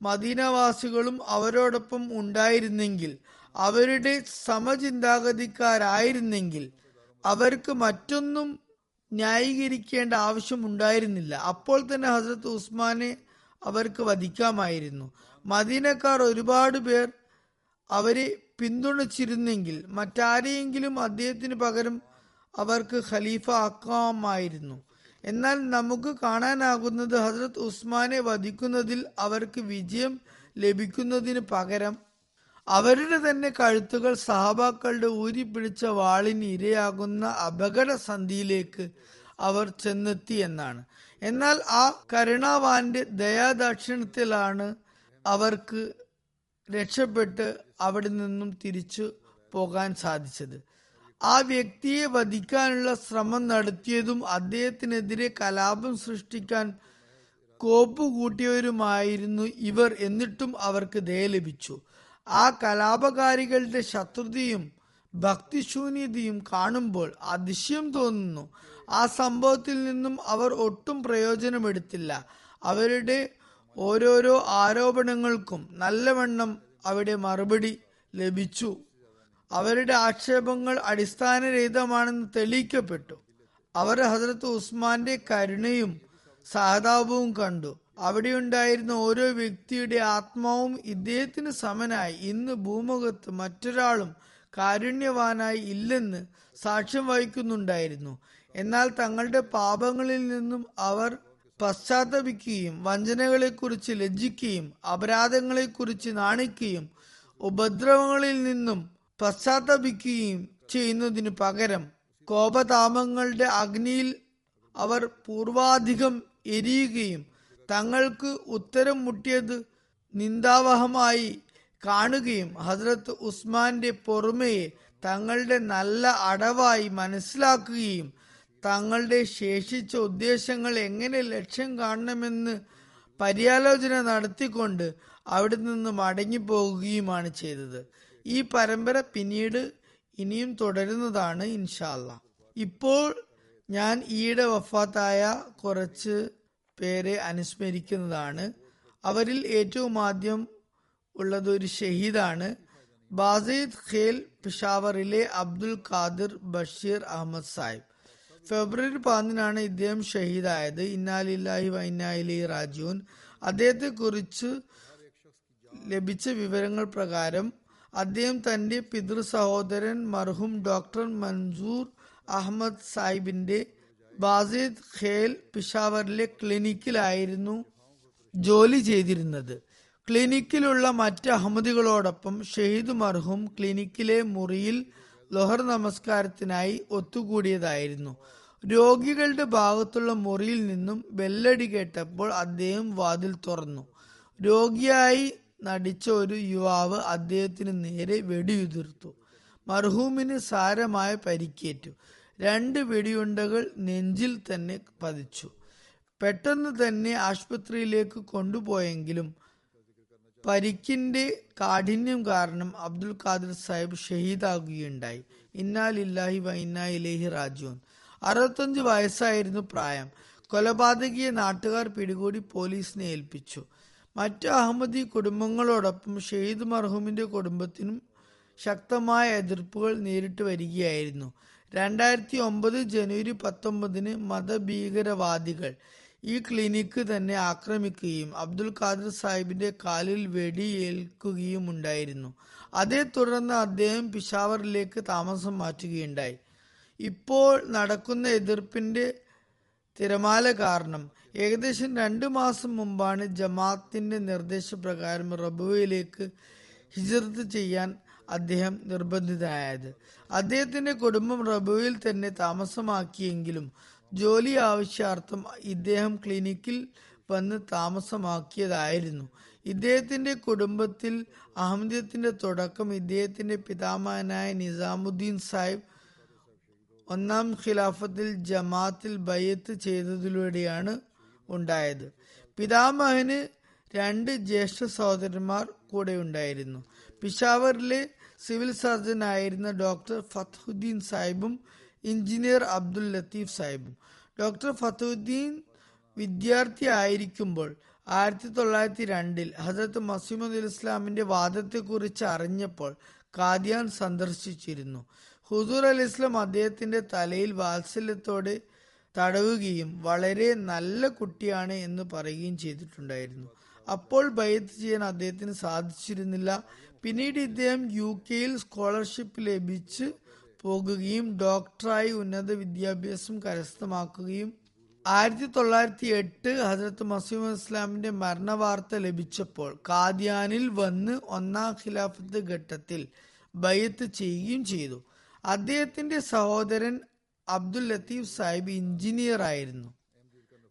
മദീനവാസികളും അവരോടൊപ്പം ഉണ്ടായിരുന്നെങ്കിൽ അവരുടെ സമചിന്താഗതിക്കാരായിരുന്നെങ്കിൽ അവർക്ക് മറ്റൊന്നും ന്യായീകരിക്കേണ്ട ആവശ്യമുണ്ടായിരുന്നില്ല. അപ്പോൾ തന്നെ ഹസരത്ത് ഉസ്മാനെ അവർക്ക് വധിക്കാമായിരുന്നു. മദീനക്കാർ ഒരുപാട് പേർ അവരെ പിന്തുണച്ചിരുന്നെങ്കിൽ മറ്റാരെയെങ്കിലും അദ്ദേഹത്തിന് പകരം അവർക്ക് ഖലീഫ ആക്കാമായിരുന്നു. എന്നാൽ നമുക്ക് കാണാനാകുന്നത് ഹസ്രത്ത് ഉസ്മാനെ വധിക്കുന്നതിൽ അവർക്ക് വിജയം ലഭിക്കുന്നതിന് പകരം അവരുടെ തന്നെ കഴുത്തുകൾ സഹാബാക്കളുടെ ഊരിപ്പിടിച്ച വാളിന് ഇരയാകുന്ന അപകട സന്ധിയിലേക്ക് അവർ ചെന്നെത്തി എന്നാണ്. എന്നാൽ ആ കരുണാവാന്റെ ദയാദക്ഷിണത്തിലാണ് അവർക്ക് രക്ഷപ്പെട്ട് അവിടെ നിന്നും തിരിച്ചു പോകാൻ സാധിച്ചത്. ആ വ്യക്തിയെ വധിക്കാനുള്ള ശ്രമം നടത്തിയതും അദ്ദേഹത്തിനെതിരെ കലാപം സൃഷ്ടിക്കാൻ കോപ്പ് കൂട്ടിയവരുമായിരുന്നു ഇവർ എന്നിട്ടും അവർക്ക് ദയ ലഭിച്ചു. ആ കലാപകാരികളുടെ ശത്രുതയും ഭക്തിശൂന്യതയും കാണുമ്പോൾ അതിശയം തോന്നുന്നു. ആ സംഭവത്തിൽ നിന്നും അവർ ഒട്ടും പ്രയോജനമെടുത്തില്ല. അവരുടെ ഓരോരോ ആരോപണങ്ങൾക്കും നല്ലവണ്ണം അവിടെ മറുപടി ലഭിച്ചു. അവരുടെ ആക്ഷേപങ്ങൾ അടിസ്ഥാനരഹിതമാണെന്ന് തെളിയിക്കപ്പെട്ടു. അവർ ഹസരത്ത് ഉസ്മാന്റെ കരുണയും സഹതാപവും കണ്ടു. അവിടെയുണ്ടായിരുന്ന ഓരോ വ്യക്തിയുടെ ആത്മാവും ഇദ്ദേഹത്തിന് സമനായി. ഇന്ന് ഭൂമുഖത്ത് മറ്റൊരാളും കാരുണ്യവാനായി ഇല്ലെന്ന് സാക്ഷ്യം വഹിക്കുന്നുണ്ടായിരുന്നു. എന്നാൽ തങ്ങളുടെ പാപങ്ങളിൽ നിന്നും അവർ പശ്ചാത്തപിക്കുകയും വഞ്ചനകളെക്കുറിച്ച് ലജ്ജിക്കുകയും അപരാധങ്ങളെക്കുറിച്ച് നാണിക്കുകയും ഉപദ്രവങ്ങളിൽ നിന്നും പശ്ചാത്തപിക്കുകയും ചെയ്യുന്നതിനു പകരം കോപതാപങ്ങളുടെ അഗ്നിയിൽ അവർ പൂർവാധികം എരിയുകയും തങ്ങൾക്ക് ഉത്തരം മുട്ടിയത് നിന്ദാവഹമായി കാണുകയും ഹസ്രത്ത് ഉസ്മാന്റെ പൊറുമയെ തങ്ങളുടെ നല്ല അടവായി മനസ്സിലാക്കുകയും തങ്ങളുടെ ശേഷിച്ച ഉദ്ദേശങ്ങൾ എങ്ങനെ ലക്ഷ്യം കാണണമെന്ന് പര്യാലോചന നടത്തിക്കൊണ്ട് അവിടെ നിന്ന് മടങ്ങി മടങ്ങിപ്പോകുകയുമാണ് ചെയ്തത്. ഈ പരമ്പര പിന്നീട് ഇനിയും തുടരുന്നതാണ് ഇൻഷാല്ല ഇപ്പോൾ ഞാൻ ഈയിടെ വഫാത്തായ കുറച്ച് പേരെ അനുസ്മരിക്കുന്നതാണ്. അവരിൽ ഏറ്റവും ആദ്യം ഉള്ളത് ഒരു ഷഹീദാണ്. ബാസിദ് ഖേൽ പിഷാവറിലെ അബ്ദുൽ ഖാദിർ ബഷീർ അഹമ്മദ് സാഹിബ്. ഫെബ്രുവരി പതിനാണ് ഇദ്ദേഹം ഷഹീദായത്. ഇന്നാലില്ലാഹി വൈനാലി റാജുൻ അദ്ദേഹത്തെ കുറിച്ച് ലഭിച്ച വിവരങ്ങൾ പ്രകാരം അദ്ദേഹം തന്റെ പിതൃ സഹോദരൻ മർഹും ഡോക്ടർ മൻസൂർ അഹമ്മദ് സാഹിബിന്റെ ബാസിദ് ഖേൽ പിഷാവറിലെ ക്ലിനിക്കിലായിരുന്നു ജോലി ചെയ്തിരുന്നത്. ക്ലിനിക്കിലുള്ള മറ്റ് അഹമ്മദികളോടൊപ്പം ഷഹീദ് മർഹൂം ക്ലിനിക്കിലെ മുറിയിൽ ലൊഹർ നമസ്കാരത്തിനായി ഒത്തുകൂടിയതായിരുന്നു. രോഗികളുടെ ഭാഗത്തുള്ള മുറിയിൽ നിന്നും ബെല്ലടി കേട്ടപ്പോൾ അദ്ദേഹം വാതിൽ തുറന്നു. രോഗിയായി നടിച്ച ഒരു യുവാവ് അദ്ദേഹത്തിന് നേരെ വെടിയുതിർത്തു. മർഹൂമിന് സാരമായ പരിക്കേറ്റു. രണ്ട് വെടിയുണ്ടകൾ നെഞ്ചിൽ തന്നെ പതിച്ചു. പെട്ടെന്ന് തന്നെ ആശുപത്രിയിലേക്ക് കൊണ്ടുപോയെങ്കിലും പരിക്കിന്റെ കാഠിന്യം കാരണം അബ്ദുൽ ഖാദിർ സാഹിബ് ഷഹീദാകുകയുണ്ടായി. ഇന്നാലില്ലാഹി വ ഇന്നാ അറുപത്തഞ്ച് വയസ്സായിരുന്നു പ്രായം. കൊലപാതകിയെ നാട്ടുകാർ പിടികൂടി പോലീസിനെ ഏൽപ്പിച്ചു. മറ്റു അഹമ്മദി കുടുംബങ്ങളോടൊപ്പം ഷെയ്ദ് മർഹൂമിന്റെ കുടുംബത്തിനും ശക്തമായ എതിർപ്പുകൾ നേരിട്ട് വരികയായിരുന്നു. രണ്ടായിരത്തി ഒമ്പത് ജനുവരി പത്തൊമ്പതിന് മതഭീകരവാദികൾ ഈ ക്ലിനിക്ക് തന്നെ ആക്രമിക്കുകയും അബ്ദുൽ ഖാദർ സാഹിബിന്റെ കാലിൽ വെടിയേൽക്കുകയും ഉണ്ടായിരുന്നു അതേ തുടർന്ന് അദ്ദേഹം പിഷാവറിലേക്ക് താമസം മാറ്റുകയുണ്ടായി. ഇപ്പോൾ നടക്കുന്ന എതിർപ്പിന്റെ തിരമാല കാരണം ഏകദേശം രണ്ടു മാസം മുമ്പാണ് ജമാഅത്തിന്റെ നിർദ്ദേശപ്രകാരം റബുവയിലേക്ക് ഹിജറത്ത് ചെയ്യാൻ അദ്ദേഹം നിർബന്ധിതനായത്. അദ്ദേഹത്തിന്റെ കുടുംബം റബുവിൽ തന്നെ താമസമാക്കിയെങ്കിലും ജോലി ആവശ്യാർത്ഥം ഇദ്ദേഹം ക്ലിനിക്കിൽ വന്ന് താമസമാക്കിയതായിരുന്നു. ഇദ്ദേഹത്തിന്റെ കുടുംബത്തിൽ അഹമ്മദത്തിന്റെ തുടക്കം ഇദ്ദേഹത്തിന്റെ പിതാമഹനായ നിസാമുദ്ദീൻ സാഹിബ് ഒന്നാം ഖിലാഫത്തിൽ ജമാത്തിൽ ബയ്യത്ത് ചെയ്തതിലൂടെയാണ് ഉണ്ടായത്. പിതാമഹന് രണ്ട് ജ്യേഷ്ഠ സഹോദരന്മാർ കൂടെ ഉണ്ടായിരുന്നു. പിഷാവറിലെ സിവിൽ സർജൻ ആയിരുന്ന ഡോക്ടർ ഫത്തുദ്ദീൻ സാഹിബും എഞ്ചിനീയർ അബ്ദുൽ ലത്തീഫ് സാഹിബും. ഡോക്ടർ ഫത്തുദ്ദീൻ വിദ്യാർത്ഥി ആയിരിക്കുമ്പോൾ ആയിരത്തി തൊള്ളായിരത്തി രണ്ടിൽ ഹസരത്ത് മസീമദ് ഇസ്ലാമിന്റെ വാദത്തെക്കുറിച്ച് അറിഞ്ഞപ്പോൾ കാദിയാൻ സന്ദർശിച്ചിരുന്നു. ഹുസൂർ അലി ഇസ്ലാം അദ്ദേഹത്തിന്റെ തലയിൽ വാത്സല്യത്തോടെ തടവുകയും വളരെ നല്ല കുട്ടിയാണ് എന്ന് പറയുകയും ചെയ്തിട്ടുണ്ടായിരുന്നു. അപ്പോൾ ബൈത്ത് ചെയ്യാൻ അദ്ദേഹത്തിന് സാധിച്ചിരുന്നില്ല. പിന്നീട് ഇദ്ദേഹം യു കെയിൽ സ്കോളർഷിപ്പ് ലഭിച്ച് പോകുകയും ഡോക്ടറായി ഉന്നത വിദ്യാഭ്യാസം കരസ്ഥമാക്കുകയും ആയിരത്തി തൊള്ളായിരത്തി എട്ട് ഹസരത്ത് മസീമ ഇസ്ലാമിന്റെ മരണ വാർത്ത ലഭിച്ചപ്പോൾ കാദ്യാനിൽ വന്ന് ഒന്നാം ഖിലാഫത്ത് ഘട്ടത്തിൽ ബയ്യത്ത് ചെയ്യുകയും ചെയ്തു. അദ്ദേഹത്തിന്റെ സഹോദരൻ അബ്ദുൽ ലത്തീഫ് സാഹിബ് എഞ്ചിനീയർ ആയിരുന്നു.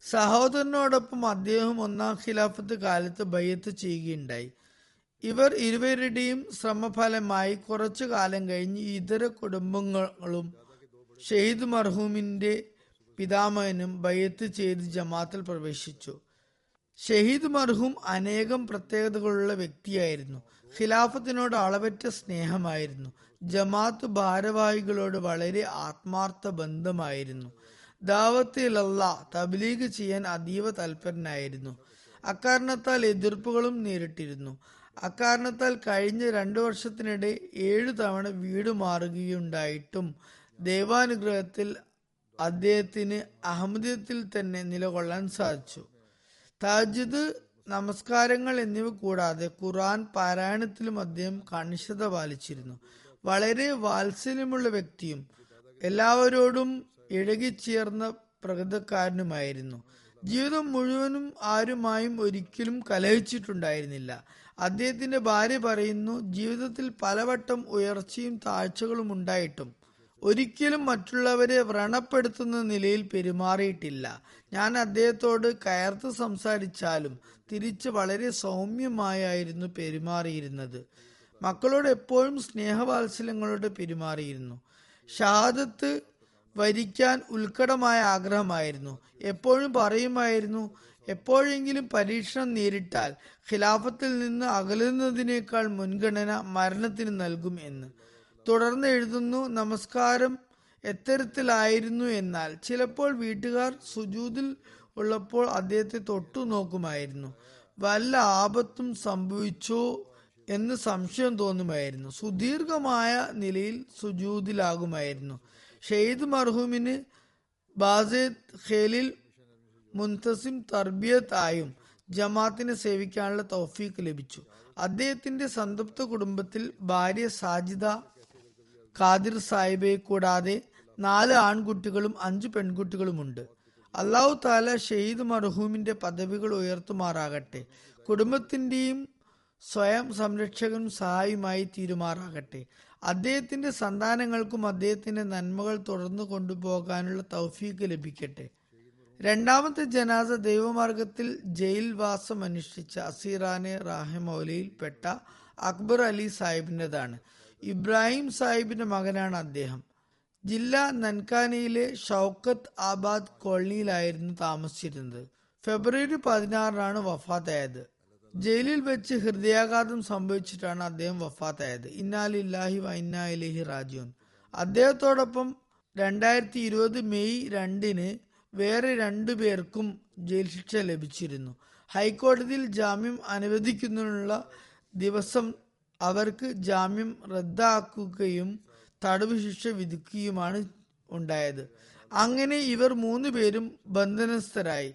സഹോദരനോടൊപ്പം അദ്ദേഹം ഒന്നാം ഖിലാഫത്ത് കാലത്ത് ബയ്യത്ത് ചെയ്യുകയുണ്ടായി. ഇവർ ഇരുവരുടെയും ശ്രമഫലമായി കുറച്ചു കാലം കഴിഞ്ഞ് ഇതര കുടുംബങ്ങളും ഷെയ്ദ് മർഹൂമിന്റെ പിതാമഹനും ബയ്യത്ത് ചെയ്ത് ജമാത്തിൽ പ്രവേശിച്ചു. ഷഹീദ് മർഹൂം അനേകം പ്രത്യേകതകളുള്ള വ്യക്തിയായിരുന്നു. ഖിലാഫത്തിനോട് അളവറ്റ സ്നേഹമായിരുന്നു. ജമാത്ത് ഭാരവാഹികളോട് വളരെ ആത്മാർത്ഥ ബന്ധമായിരുന്നു. ദാവത്തിലല്ല തബ്ലീഗ് ചെയ്യാൻ അതീവ തൽപരനായിരുന്നു. അക്കാരണത്താൽ എതിർപ്പുകളും നേരിട്ടിരുന്നു. അക്കാരണത്താൽ കഴിഞ്ഞ രണ്ടു വർഷത്തിനിടെ ഏഴു തവണ വീട് മാറുകയുണ്ടായിട്ടും ദൈവാനുഗ്രഹത്തിൽ അദ്ദേഹത്തിന് അഹമ്മദീയത്തിൽ തന്നെ നിലകൊള്ളാൻ സാധിച്ചു. താജിദ് നമസ്കാരങ്ങൾ എന്നിവ കൂടാതെ ഖുറാൻ പാരായണത്തിലും അദ്ദേഹം കണിശത പാലിച്ചിരുന്നു. വളരെ വാത്സല്യമുള്ള വ്യക്തിയും എല്ലാവരോടും ഇഴകിച്ചേർന്ന പ്രകൃതക്കാരനുമായിരുന്നു. ജീവിതം മുഴുവനും ആരുമായും ഒരിക്കലും കലഹിച്ചിട്ടുണ്ടായിരുന്നില്ല. അദ്ദേഹത്തിന്റെ ഭാര്യ പറയുന്നു ജീവിതത്തിൽ പലവട്ടം ഉയർച്ചയും താഴ്ചകളും ഉണ്ടായിട്ടും ഒരിക്കലും മറ്റുള്ളവരെ വ്രണപ്പെടുത്തുന്ന നിലയിൽ പെരുമാറിയിട്ടില്ല. ഞാൻ അദ്ദേഹത്തോട് കയർത്ത് സംസാരിച്ചാലും തിരിച്ച് വളരെ സൗമ്യമായായിരുന്നു പെരുമാറിയിരുന്നത്. മക്കളോട് എപ്പോഴും സ്നേഹവാത്സല്യങ്ങളോട് പെരുമാറിയിരുന്നു. ഷഹാദത്ത് വരിക്കാൻ ഉത്കടമായ ആഗ്രഹമായിരുന്നു. എപ്പോഴും പറയുമായിരുന്നു എപ്പോഴെങ്കിലും പരീക്ഷണം നേരിട്ടാൽ ഖിലാഫത്തിൽ നിന്ന് അകലുന്നതിനേക്കാൾ മുൻഗണന മരണത്തിന് നൽകും എന്ന്. തുടർന്ന് എഴുതുന്നു നമസ്കാരം എത്തരത്തിലായിരുന്നു എന്നാൽ ചിലപ്പോൾ വീട്ടുകാർ സുജൂതിൽ ഉള്ളപ്പോൾ അദ്ദേഹത്തെ തൊട്ടു നോക്കുമായിരുന്നു. വല്ല ആപത്തും സംഭവിച്ചോ എന്ന് സംശയം തോന്നുമായിരുന്നു. സുദീർഘമായ നിലയിൽ സുജൂതിലാകുമായിരുന്നു. ഷെയ്ദ് മർഹൂമിന് ബാസേദ് ഖേലിൽ മുൻതസിം തർബിയത് ആയും ജമാത്തിനെ സേവിക്കാനുള്ള തൗഫീക്ക് ലഭിച്ചു. അദ്ദേഹത്തിന്റെ സംതൃപ്ത കുടുംബത്തിൽ ഭാര്യ സാജിദ ഖാദിർ സാഹിബയെ കൂടാതെ നാല് ആൺകുട്ടികളും അഞ്ച് പെൺകുട്ടികളുമുണ്ട്. അള്ളാഹു താല ഷെയ്ദ് മർഹൂമിന്റെ പദവികൾ ഉയർത്തുമാറാകട്ടെ. കുടുംബത്തിന്റെയും സ്വയം സംരക്ഷകനും സഹായിയുമായി തീരുമാറാകട്ടെ. അദ്ദേഹത്തിന്റെ സന്താനങ്ങൾക്കും അദ്ദേഹത്തിന്റെ നന്മകൾ തുടർന്നു കൊണ്ടുപോകാനുള്ള തൗഫീക്ക് ലഭിക്കട്ടെ. രണ്ടാമത്തെ ജനാസ ദൈവമാർഗത്തിൽ ജയിൽവാസം അനുഷ്ഠിച്ച അസീറാനെ റാഹിമൗലയിൽപ്പെട്ട അക്ബർ അലി സാഹിബിന്റെതാണ്. ഇബ്രാഹിം സാഹിബിന്റെ മകനാണ് അദ്ദേഹം. ജില്ല നൻകാനയിലെ ഷൗക്കത്ത് ആബാദ് കോളനിയിലായിരുന്നു താമസിച്ചിരുന്നത്. ഫെബ്രുവരി പതിനാറിനാണ് വഫാത്തായത്. ജയിലിൽ വെച്ച് ഹൃദയാഘാതം സംഭവിച്ചിട്ടാണ് അദ്ദേഹം വഫാത്തായത്. ഇന്നാലില്ലാഹി വൈനാലിഹി റാജുൻ അദ്ദേഹത്തോടൊപ്പം രണ്ടായിരത്തി ഇരുപത് മെയ് രണ്ടിന് വേറെ രണ്ടു പേർക്കും ജയിൽ ശിക്ഷ ലഭിച്ചിരുന്നു. ഹൈക്കോടതിയിൽ ജാമ്യം അനുവദിക്കുന്നതിനുള്ള ദിവസം അവർക്ക് ജാമ്യം റദ്ദാക്കുകയും തടവ് ശിക്ഷ വിധിക്കുകയുമാണ് ഉണ്ടായത്. അങ്ങനെ ഇവർ മൂന്ന് പേരും ബന്ധനസ്ഥരായി.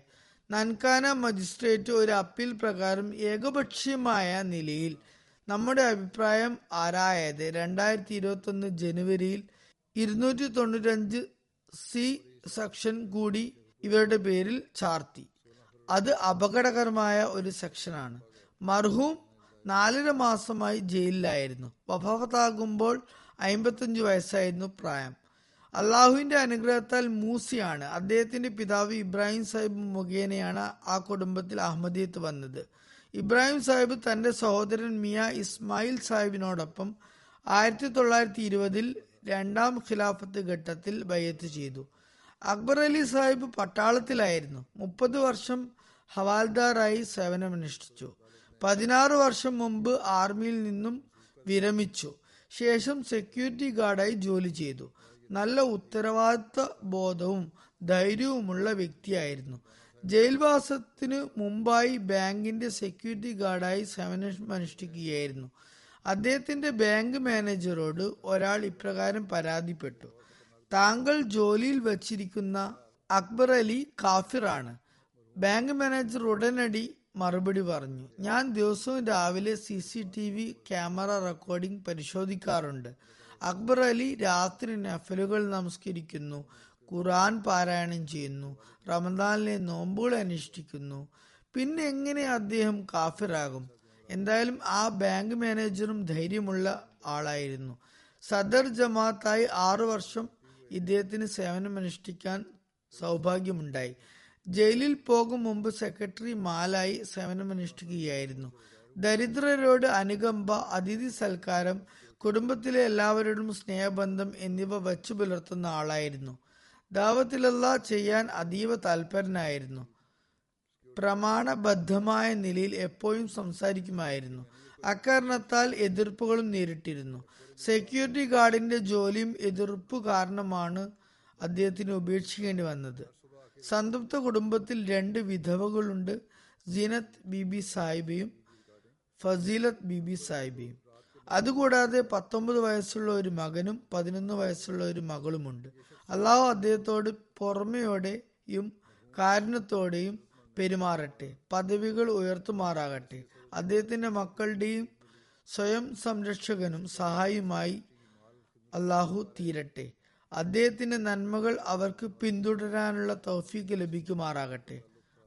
നൻകാന മജിസ്ട്രേറ്റ് ഒരു അപ്പീൽ പ്രകാരം ഏകപക്ഷീയമായ നിലയിൽ നമ്മുടെ അഭിപ്രായം ആരായത്? രണ്ടായിരത്തി ഇരുപത്തി ഒന്ന് ജനുവരിയിൽ ഇരുന്നൂറ്റി തൊണ്ണൂറ്റഞ്ച് സി സെക്ഷൻ കൂടി ഇവരുടെ പേരിൽ ചാർത്തി. അത് അപകടകരമായ ഒരു സെക്ഷനാണ്. മർഹൂം നാലര മാസമായി ജയിലിലായിരുന്നു. വഫാഫത്താകുമ്പോൾ അമ്പത്തഞ്ചു വയസ്സായിരുന്നു പ്രായം. അള്ളാഹുവിന്റെ അനുഗ്രഹത്താൽ മൂസിയാണ്. അദ്ദേഹത്തിന്റെ പിതാവ് ഇബ്രാഹിം സാഹിബ് മുഖേനയാണ് ആ കുടുംബത്തിൽ അഹമ്മദിയത്ത് വന്നത്. ഇബ്രാഹിം സാഹിബ് തന്റെ സഹോദരൻ മിയ ഇസ്മായിൽ സാഹിബിനോടൊപ്പം ആയിരത്തി തൊള്ളായിരത്തി ഇരുപതിൽ രണ്ടാം ഖിലാഫത്ത് ഘട്ടത്തിൽ ബയ്യത്ത് ചെയ്തു. അക്ബർ അലി സാഹിബ് പട്ടാളത്തിലായിരുന്നു. മുപ്പത് വർഷം ഹവാൽദാറായി സേവനമനുഷ്ഠിച്ചു. പതിനാറ് വർഷം മുമ്പ് ആർമിയിൽ നിന്നും വിരമിച്ചു. ശേഷം സെക്യൂരിറ്റി ഗാർഡായി ജോലി ചെയ്തു. നല്ല ഉത്തരവാദിത്വ ബോധവും ധൈര്യവുമുള്ള വ്യക്തിയായിരുന്നു. ജയിൽവാസത്തിനു മുമ്പായി ബാങ്കിന്റെ സെക്യൂരിറ്റി ഗാർഡായി സേവനമനുഷ്ഠിക്കുകയായിരുന്നു അദ്ദേഹത്തിന്റെ ബാങ്ക് മാനേജറോട് ഒരാൾ ഇപ്രകാരം പരാതിപ്പെട്ടു. താങ്കൾ ജോലിയിൽ വച്ചിരിക്കുന്ന അക്ബർ അലി കാഫിറാണ് ബാങ്ക് മാനേജർ ഉടനടി മറുപടി പറഞ്ഞു. ഞാൻ ദിവസവും രാവിലെ C C T V camera recording പരിശോധിക്കാറുണ്ട്. Akbar Ali രാത്രി നഫലുകൾ നമസ്കരിക്കുന്നു ഖുറാൻ പാരായണം ചെയ്യുന്നു റമദാനിലെ നോമ്പുകൾ അനുഷ്ഠിക്കുന്നു. പിന്നെ എങ്ങനെ അദ്ദേഹം കാഫിറാകും? എന്തായാലും ആ ബാങ്ക് മാനേജറും ധൈര്യമുള്ള ആളായിരുന്നു. സദർ ജമാഅത്തായി ആറു വർഷം ഇദ്ദേഹത്തിന് സേവനമനുഷ്ഠിക്കാൻ സൗഭാഗ്യമുണ്ടായി. ജയിലിൽ പോകും മുമ്പ് സെക്രട്ടറി മാലായി സേവനമനുഷ്ഠിക്കുകയായിരുന്നു ദരിദ്രരോട് അനുകമ്പ അതിഥി സൽക്കാരം കുടുംബത്തിലെ എല്ലാവരോടും സ്നേഹബന്ധം എന്നിവ വച്ചു പുലർത്തുന്ന ആളായിരുന്നു. ദാവത്തിലല്ല ചെയ്യാൻ അതീവ താല്പര്യനായിരുന്നു പ്രമാണബദ്ധമായ നിലയിൽ എപ്പോഴും സംസാരിക്കുമായിരുന്നു. അക്കാരണത്താൽ എതിർപ്പുകളും നേരിട്ടിരുന്നു. സെക്യൂരിറ്റി ഗാർഡിന്റെ ജോലിയും എതിർപ്പ് കാരണമാണ് അദ്ദേഹത്തിന് ഉപേക്ഷിക്കേണ്ടി വന്നത്. സംതൃപ്ത കുടുംബത്തിൽ രണ്ട് വിധവകളുണ്ട്. സീനത്ത് ബിബി സാഹിബയും ഫസീലത്ത് ബിബി സാഹിബയും. അതുകൂടാതെ പത്തൊമ്പത് വയസ്സുള്ള ഒരു മകനും പതിനൊന്ന് വയസ്സുള്ള ഒരു മകളുമുണ്ട്. അള്ളാഹു അദ്ദേഹത്തോട് പുറമെയോടെയും കാരണത്തോടെയും പെരുമാറട്ടെ. പദവികൾ ഉയർത്തുമാറാകട്ടെ. അദ്ദേഹത്തിന്റെ മക്കളുടെയും സ്വയം സംരക്ഷകനും സഹായിയുമായി അള്ളാഹു തീരട്ടെ. അദ്ദേഹത്തിന്റെ നന്മകൾ അവർക്ക് പിന്തുടരാനുള്ള തൗഫീക്ക് ലഭിക്കുമാറാകട്ടെ.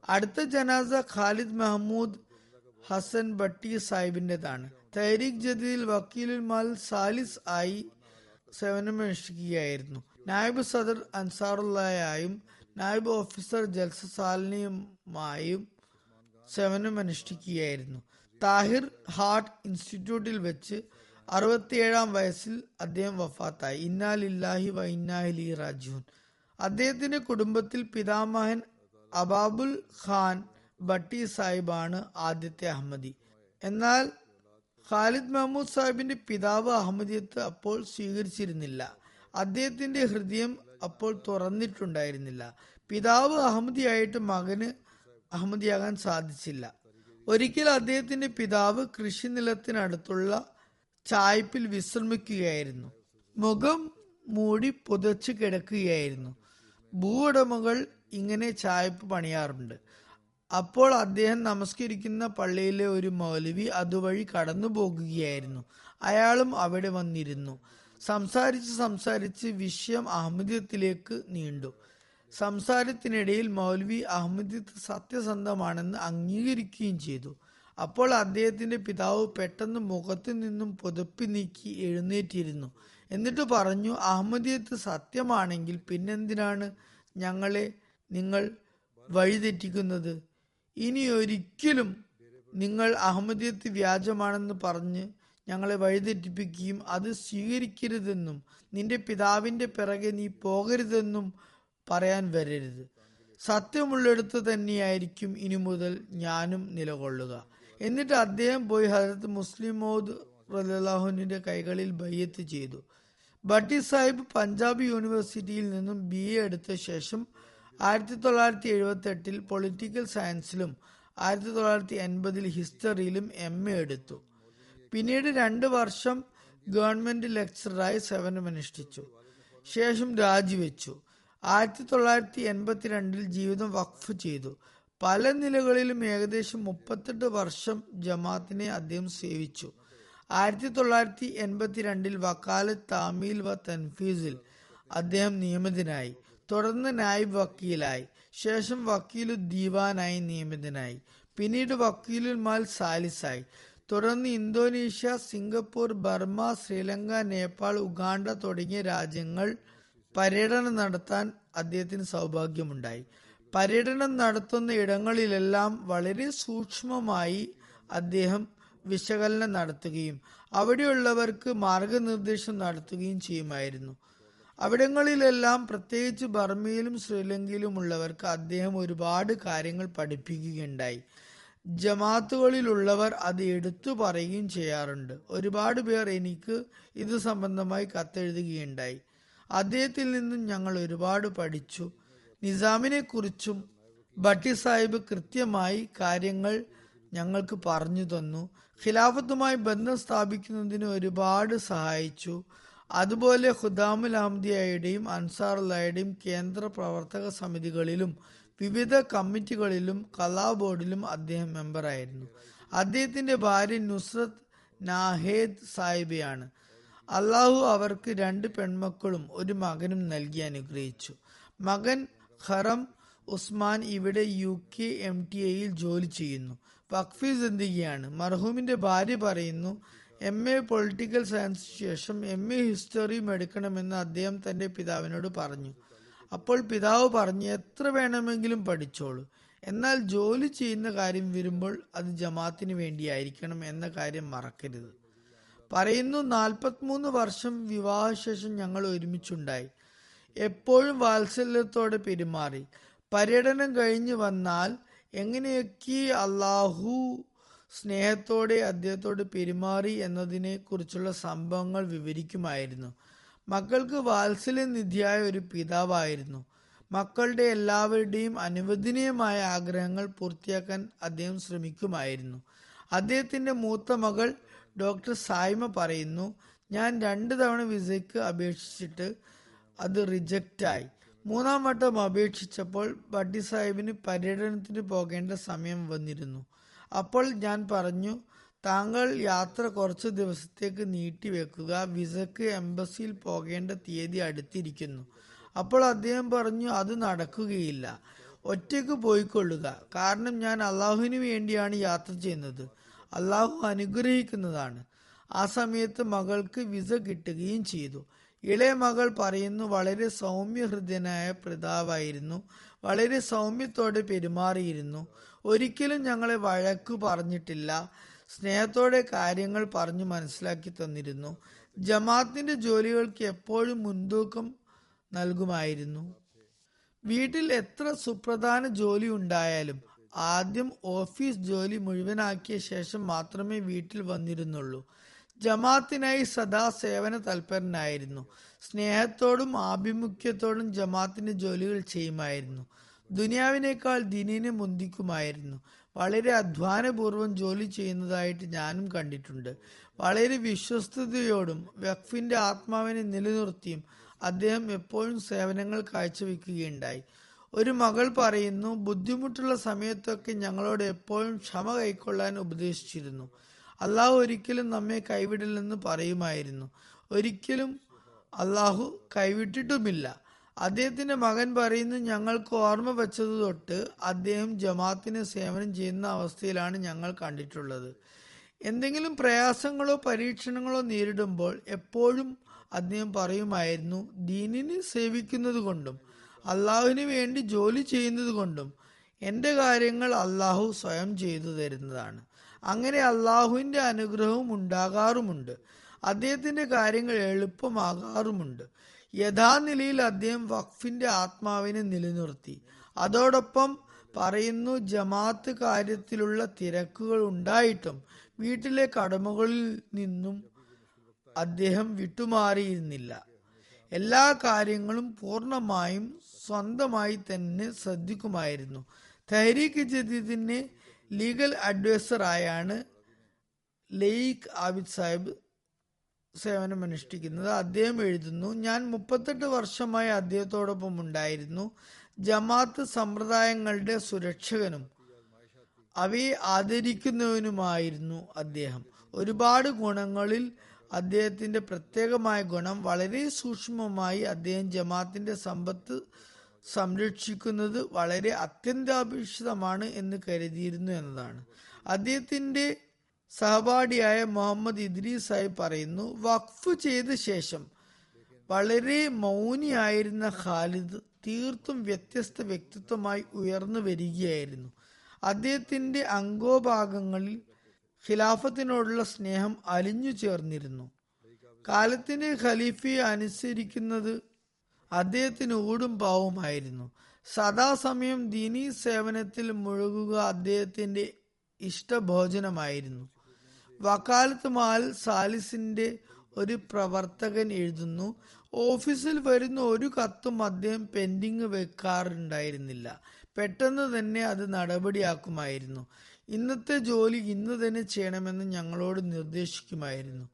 അടുത്ത ജനാസ ഖാലിദ് മെഹമ്മൂദ് ഹസൻ ഭട്ടി സാഹിബിന്റെതാണ് തഹരീഖ് ജദീൽ വക്കീലുൽ മാൽ സാലിസ് ആയി സേവനമനുഷ്ഠിക്കുകയായിരുന്നു. നായബ് സദർ അൻസാറുള്ളയായും നായബ് ഓഫീസർ ജൽസ സാലിനിയുമായും സേവനമനുഷ്ഠിക്കുകയായിരുന്നു. താഹിർ ഹാർട്ട് ഇൻസ്റ്റിറ്റ്യൂട്ടിൽ വെച്ച് അറുപത്തിയേഴാം വയസ്സിൽ അദ്ദേഹം വഫാത്തായി. ഇന്നാലില്ലാഹി വ ഇന്നാഹിലി റാജുൻ അദ്ദേഹത്തിന്റെ കുടുംബത്തിൽ പിതാമഹൻ അബാബുൽ ഖാൻ ഭട്ടി സാഹിബാണ് ആദ്യത്തെ അഹമ്മദി. എന്നാൽ ഖാലിദ് മഹമ്മൂദ് സാഹിബിന്റെ പിതാവ് അഹമ്മദിയത്ത് അപ്പോൾ സ്വീകരിച്ചിരുന്നില്ല. അദ്ദേഹത്തിന്റെ ഹൃദയം അപ്പോൾ തുറന്നിട്ടുണ്ടായിരുന്നില്ല. പിതാവ് അഹമ്മദിയായിട്ട് മകന് അഹമ്മദിയാകാൻ സാധിച്ചില്ല. ഒരിക്കൽ അദ്ദേഹത്തിന്റെ പിതാവ് കൃഷി നിലത്തിനടുത്തുള്ള ചായ്പിൽ വിശ്രമിക്കുകയായിരുന്നു. മുഖം മൂടി പുതച്ചു കിടക്കുകയായിരുന്നു. ഭൂവുടമകൾ ഇങ്ങനെ ചായ്പ് പണിയാറുണ്ട്. അപ്പോൾ അദ്ദേഹം നമസ്കരിക്കുന്ന പള്ളിയിലെ ഒരു മൗലവി അതുവഴി കടന്നു പോകുകയായിരുന്നു. അയാളും അവിടെ വന്നിരുന്നു. സംസാരിച്ച് സംസാരിച്ച് വിഷയം അഹമ്മദിയത്തിലേക്ക് നീണ്ടു. സംസാരത്തിനിടയിൽ മൗലവി അഹമ്മദിയത്ത് സത്യസന്ധമാണെന്ന് അംഗീകരിക്കുകയും ചെയ്തു. അപ്പോൾ അദ്ദേഹത്തിന്റെ പിതാവ് പെട്ടെന്ന് മുഖത്തു നിന്നും പുതപ്പി നീക്കി എഴുന്നേറ്റിരുന്നു. എന്നിട്ട് പറഞ്ഞു അഹമ്മദിയത്ത് സത്യമാണെങ്കിൽ പിന്നെന്തിനാണ് ഞങ്ങളെ നിങ്ങൾ വഴിതെറ്റിക്കുന്നത്? ഇനി ഒരിക്കലും നിങ്ങൾ അഹമ്മദിയത്ത് വ്യാജമാണെന്ന് പറഞ്ഞ് ഞങ്ങളെ വഴിതെറ്റിപ്പിക്കുകയും അത് സ്വീകരിക്കരുതെന്നും നിന്റെ പിതാവിന്റെ പിറകെ നീ പോകരുതെന്നും പറയാൻ വരരുത്. സത്യമുള്ളിടത്ത് തന്നെയായിരിക്കും ഇനി മുതൽ ഞാനും നിലകൊള്ളുക. എന്നിട്ട് അദ്ദേഹം പോയി ഹജരത്ത് മുസ്ലിം മോദ് റലാഹുവിന്റെ കൈകളിൽ ബയ്യത്ത് ചെയ്തു. ഭട്ടി സാഹിബ് പഞ്ചാബ് യൂണിവേഴ്സിറ്റിയിൽ നിന്നും ബി എ എടുത്ത ശേഷം ആയിരത്തി തൊള്ളായിരത്തി എഴുപത്തി എട്ടിൽ പൊളിറ്റിക്കൽ സയൻസിലും ആയിരത്തി തൊള്ളായിരത്തി എൺപതിൽ ഹിസ്റ്ററിയിലും എം എ എടുത്തു. പിന്നീട് രണ്ട് വർഷം ഗവൺമെന്റ് ലെക്ചറായി സേവനമനുഷ്ഠിച്ചു. ശേഷം രാജിവെച്ചു. ആയിരത്തി തൊള്ളായിരത്തി എൺപത്തിരണ്ടിൽ ജീവിതം വഖഫ് ചെയ്തു. പല നിലകളിലും ഏകദേശം മുപ്പത്തെട്ട് വർഷം ജമാത്തിനെ അദ്ദേഹം സേവിച്ചു. ആയിരത്തി തൊള്ളായിരത്തി എൺപത്തിരണ്ടിൽ വക്കാലത്ത് താമീൽ വ തൻഫീസിൽ അദ്ദേഹം നിയമിതനായി. തുടർന്ന് നായിബ് വക്കീലായി. ശേഷം വക്കീലു ദീവാനായി നിയമിതനായി. പിന്നീട് വക്കീലുൽ മാൽ സാലിസായി. തുടർന്ന് Indonesia Singapore Burma Sri Lanka Nepal Uganda തുടങ്ങിയ രാജ്യങ്ങൾ പര്യടനം നടത്താൻ അദ്ദേഹത്തിന് സൗഭാഗ്യമുണ്ടായി. പര്യടനം നടത്തുന്ന ഇടങ്ങളിലെല്ലാം വളരെ സൂക്ഷ്മമായി അദ്ദേഹം വിശകലനം നടത്തുകയും അവിടെയുള്ളവർക്ക് മാർഗനിർദ്ദേശം നടത്തുകയും ചെയ്യുമായിരുന്നു. അവിടങ്ങളിലെല്ലാം പ്രത്യേകിച്ച് ബർമയിലും ശ്രീലങ്കയിലുമുള്ളവർക്ക് അദ്ദേഹം ഒരുപാട് കാര്യങ്ങൾ പഠിപ്പിക്കുകയുണ്ടായി. ജമാത്തുകളിലുള്ളവർ അത് എടുത്തു പറയുകയും ചെയ്യാറുണ്ട്. ഒരുപാട് പേർ എനിക്ക് ഇത് സംബന്ധമായി കത്തെഴുതുകയുണ്ടായി. അദ്ദേഹത്തിൽ നിന്നും ഞങ്ങൾ ഒരുപാട് പഠിച്ചു. നിസാമിനെ കുറിച്ചും ഭട്ടി സാഹിബ് കൃത്യമായി കാര്യങ്ങൾ ഞങ്ങൾക്ക് പറഞ്ഞു തന്നു. ഖിലാഫത്തുമായി ബന്ധം സ്ഥാപിക്കുന്നതിന് ഒരുപാട് സഹായിച്ചു. അതുപോലെ ഖുദാമുൽ അൻസാർ അൻസാറുള്ളയുടെയും കേന്ദ്ര പ്രവർത്തക സമിതികളിലും വിവിധ കമ്മിറ്റികളിലും കലാ ബോർഡിലും അദ്ദേഹം മെമ്പറായിരുന്നു. അദ്ദേഹത്തിന്റെ ഭാര്യ നുസ്രത് നാഹേദ് സാഹിബയാണ്. അള്ളാഹു അവർക്ക് രണ്ട് പെൺമക്കളും ഒരു മകനും നൽകി അനുഗ്രഹിച്ചു. മകൻ ഖറം ഉസ്മാൻ ഇവിടെ യു കെ എം ടി എയിൽ ജോലി ചെയ്യുന്നു. വഖഫി സിന്ദിഗിയാണ് മർഹൂമിന്റെ ഭാര്യ പറയുന്നു എം എ പൊളിറ്റിക്കൽ സയൻസ് ശേഷം എം എ ഹിസ്റ്ററിയും എടുക്കണമെന്ന് അദ്ദേഹം തന്റെ പിതാവിനോട് പറഞ്ഞു. അപ്പോൾ പിതാവ് പറഞ്ഞു എത്ര വേണമെങ്കിലും പഠിച്ചോളൂ. എന്നാൽ ജോലി ചെയ്യുന്ന കാര്യം വരുമ്പോൾ അത് ജമാത്തിന് വേണ്ടിയായിരിക്കണം എന്ന കാര്യം മറക്കരുത് പറയുന്നു നാൽപ്പത്തിമൂന്ന് വർഷം വിവാഹശേഷം ഞങ്ങൾ ഒരുമിച്ചുണ്ടായി. എപ്പോഴും വാത്സല്യത്തോടെ പെരുമാറി. പര്യടനം കഴിഞ്ഞു വന്നാൽ എങ്ങനെയൊക്കെ അള്ളാഹു സ്നേഹത്തോടെ അദ്ദേഹത്തോട് പെരുമാറി എന്നതിനെ കുറിച്ചുള്ള സംഭവങ്ങൾ വിവരിക്കുമായിരുന്നു. മക്കൾക്ക് വാത്സല്യനിധിയായ ഒരു പിതാവായിരുന്നു. മക്കളുടെ എല്ലാവരുടെയും അനുവദനീയമായ ആഗ്രഹങ്ങൾ പൂർത്തിയാക്കാൻ അദ്ദേഹം ശ്രമിക്കുമായിരുന്നു. അദ്ദേഹത്തിന്റെ മൂത്ത മകൾ ഡോക്ടർ സായ്മ പറയുന്നു ഞാൻ രണ്ട് തവണ വിസയ്ക്ക് അപേക്ഷിച്ചിട്ട് അത് റിജക്റ്റായി മൂന്നാം വട്ടം അപേക്ഷിച്ചപ്പോൾ ബഡ്ഡി സാഹിബിന് പര്യടനത്തിന് പോകേണ്ട സമയം വന്നിരുന്നു. അപ്പോൾ ഞാൻ പറഞ്ഞു താങ്കൾ യാത്ര കുറച്ച് ദിവസത്തേക്ക് നീട്ടിവെക്കുക വിസക്ക് എംബസിയിൽ പോകേണ്ട തീയതി അടുത്തിരിക്കുന്നു. അപ്പോൾ അദ്ദേഹം പറഞ്ഞു അത് നടക്കുകയില്ല. ഒറ്റയ്ക്ക് പോയിക്കൊള്ളുക. കാരണം ഞാൻ അള്ളാഹുവിന് വേണ്ടിയാണ് യാത്ര ചെയ്യുന്നത്. അള്ളാഹു അനുഗ്രഹിക്കുന്നതാണ്. ആ സമയത്ത് മകൾക്ക് വിസ കിട്ടുകയും ചെയ്തു. ഇളയ മകൾ പറയുന്നു വളരെ സൗമ്യഹൃദയനായ പ്രതാവായിരുന്നു വളരെ സൗമ്യത്തോടെ പെരുമാറിയിരുന്നു. ഒരിക്കലും ഞങ്ങളെ വഴക്കു പറഞ്ഞിട്ടില്ല. സ്നേഹത്തോടെ കാര്യങ്ങൾ പറഞ്ഞു മനസ്സിലാക്കി തന്നിരുന്നു. ജമാത്തിന്റെ ജോലികൾക്ക് എപ്പോഴും മുൻതൂക്കം നൽകുമായിരുന്നു. വീട്ടിൽ എത്ര സുപ്രധാന ജോലി ഉണ്ടായാലും ആദ്യം ഓഫീസ് ജോലി മുഴുവനാക്കിയ ശേഷം മാത്രമേ വീട്ടിൽ വന്നിരുന്നുള്ളൂ. ജമാത്തിനായി സദാ സേവന തൽപരനായിരുന്നു. സ്നേഹത്തോടും ആഭിമുഖ്യത്തോടും ജമാത്തിന്റെ ജോലികൾ ചെയ്യുമായിരുന്നു. ദുനിയാവിനേക്കാൾ ദിനിനെ മുന്തിക്കുമായിരുന്നു. വളരെ അധ്വാനപൂർവം ജോലി ചെയ്യുന്നതായിട്ട് ഞാനും കണ്ടിട്ടുണ്ട്. വളരെ വിശ്വസ്തയോടും വഖഫിന്റെ ആത്മാവിനെ നിലനിർത്തിയും അദ്ദേഹം എപ്പോഴും സേവനങ്ങൾ കാഴ്ചവെക്കുകയുണ്ടായി. ഒരു മകൾ പറയുന്നു ബുദ്ധിമുട്ടുള്ള സമയത്തൊക്കെ ഞങ്ങളോട് എപ്പോഴും ക്ഷമ കൈക്കൊള്ളാൻ ഉപദേശിച്ചിരുന്നു. അള്ളാഹു ഒരിക്കലും നമ്മെ കൈവിടില്ലെന്ന് പറയുമായിരുന്നു. ഒരിക്കലും അള്ളാഹു കൈവിട്ടിട്ടുമില്ല. അദ്ദേഹത്തിന്റെ മകൻ പറയുന്നു ഞങ്ങൾക്ക് ഓർമ്മ വെച്ചത് തൊട്ട് അദ്ദേഹം ജമാത്തിന് സേവനം ചെയ്യുന്ന അവസ്ഥയിലാണ് ഞങ്ങൾ കണ്ടിട്ടുള്ളത്. എന്തെങ്കിലും പ്രയാസങ്ങളോ പരീക്ഷണങ്ങളോ നേരിടുമ്പോൾ എപ്പോഴും അദ്ദേഹം പറയുമായിരുന്നു ദീനിനെ സേവിക്കുന്നത് കൊണ്ടും അള്ളാഹുവിന് വേണ്ടി ജോലി ചെയ്യുന്നത് കൊണ്ടും എന്റെ കാര്യങ്ങൾ അള്ളാഹു സ്വയം ചെയ്തു തരുന്നതാണ്. അങ്ങനെ അള്ളാഹുവിന്റെ അനുഗ്രഹവും ഉണ്ടാകാറുമുണ്ട്. അദ്ദേഹത്തിന്റെ കാര്യങ്ങൾ എളുപ്പമാകാറുമുണ്ട്. യഥാനിലയിൽ അദ്ദേഹം വഖഫിന്റെ ആത്മാവിനെ നിലനിർത്തി. അതോടൊപ്പം പറയുന്നു ജമാഅത്ത് കാര്യത്തിലുള്ള തിരക്കുകൾ ഉണ്ടായിട്ടും വീട്ടിലെ കടമകളിൽ നിന്നും അദ്ദേഹം വിട്ടുമാറിയിരുന്നില്ല. എല്ലാ കാര്യങ്ങളും പൂർണമായും സ്വന്തമായി തന്നെ ശ്രദ്ധിക്കുമായിരുന്നു. തഹരീഖ് ജദീദിനെ ലീഗൽ അഡ്വൈസറായാണ് ലെയ്ഖ് ആബിദ് സാഹിബ് സേവനം അനുഷ്ഠിക്കുന്നത്. അദ്ദേഹം എഴുതുന്നു ഞാൻ മുപ്പത്തെട്ട് വർഷമായി അദ്ദേഹത്തോടൊപ്പം ഉണ്ടായിരുന്നു. ജമാഅത്ത് സമ്പ്രദായങ്ങളുടെ സുരക്ഷകനും അവയെ ആദരിക്കുന്നവനുമായിരുന്നു അദ്ദേഹം. ഒരുപാട് ഗുണങ്ങളിൽ അദ്ദേഹത്തിന്റെ പ്രത്യേകമായ ഗുണം വളരെ സൂക്ഷ്മമായി അദ്ദേഹം ജമാഅത്തിന്റെ സമ്പത്ത് സംരക്ഷിക്കുന്നത് വളരെ അത്യന്താപേക്ഷിതമാണ് എന്ന് കരുതിയിരുന്നു എന്നതാണ്. അദ്ദേഹത്തിന്റെ സഹപാഠിയായ മുഹമ്മദ് ഇദ്രീസ് സാഹിബ് പറയുന്നു വഖഫ് ചെയ്ത ശേഷം വളരെ മൗനിയായിരുന്ന ഖാലിദ് തീർത്തും വ്യത്യസ്ത വ്യക്തിത്വമായി ഉയർന്നു വരികയായിരുന്നു. അദ്ദേഹത്തിന്റെ അംഗോഭാഗങ്ങളിൽ ഖിലാഫത്തിനോടുള്ള സ്നേഹം അലിഞ്ഞു ചേർന്നിരുന്നു. കാലത്തിന്റെ ഖലീഫയെ അനുസരിക്കുന്നത് അദ്ദേഹത്തിന് ഊടും പാവുമായിരുന്നു. സദാസമയം ദീനീ സേവനത്തിൽ മുഴുകുക അദ്ദേഹത്തിന്റെ ഇഷ്ടഭോജനമായിരുന്നു. വക്കാലത്ത് മാൽ സാലിസിന്റെ ഒരു പ്രവർത്തകൻ എഴുതുന്നു ഓഫീസിൽ വരുന്ന ഒരു കത്തും അദ്ദേഹം പെൻഡിങ് വെക്കാറുണ്ടായിരുന്നില്ല. പെട്ടെന്ന് തന്നെ അത് നടപടിയാക്കുമായിരുന്നു. ഇന്നത്തെ ജോലി ഇന്ന് തന്നെ ചെയ്യണമെന്ന് ഞങ്ങളോട് നിർദ്ദേശിക്കുമായിരുന്നു.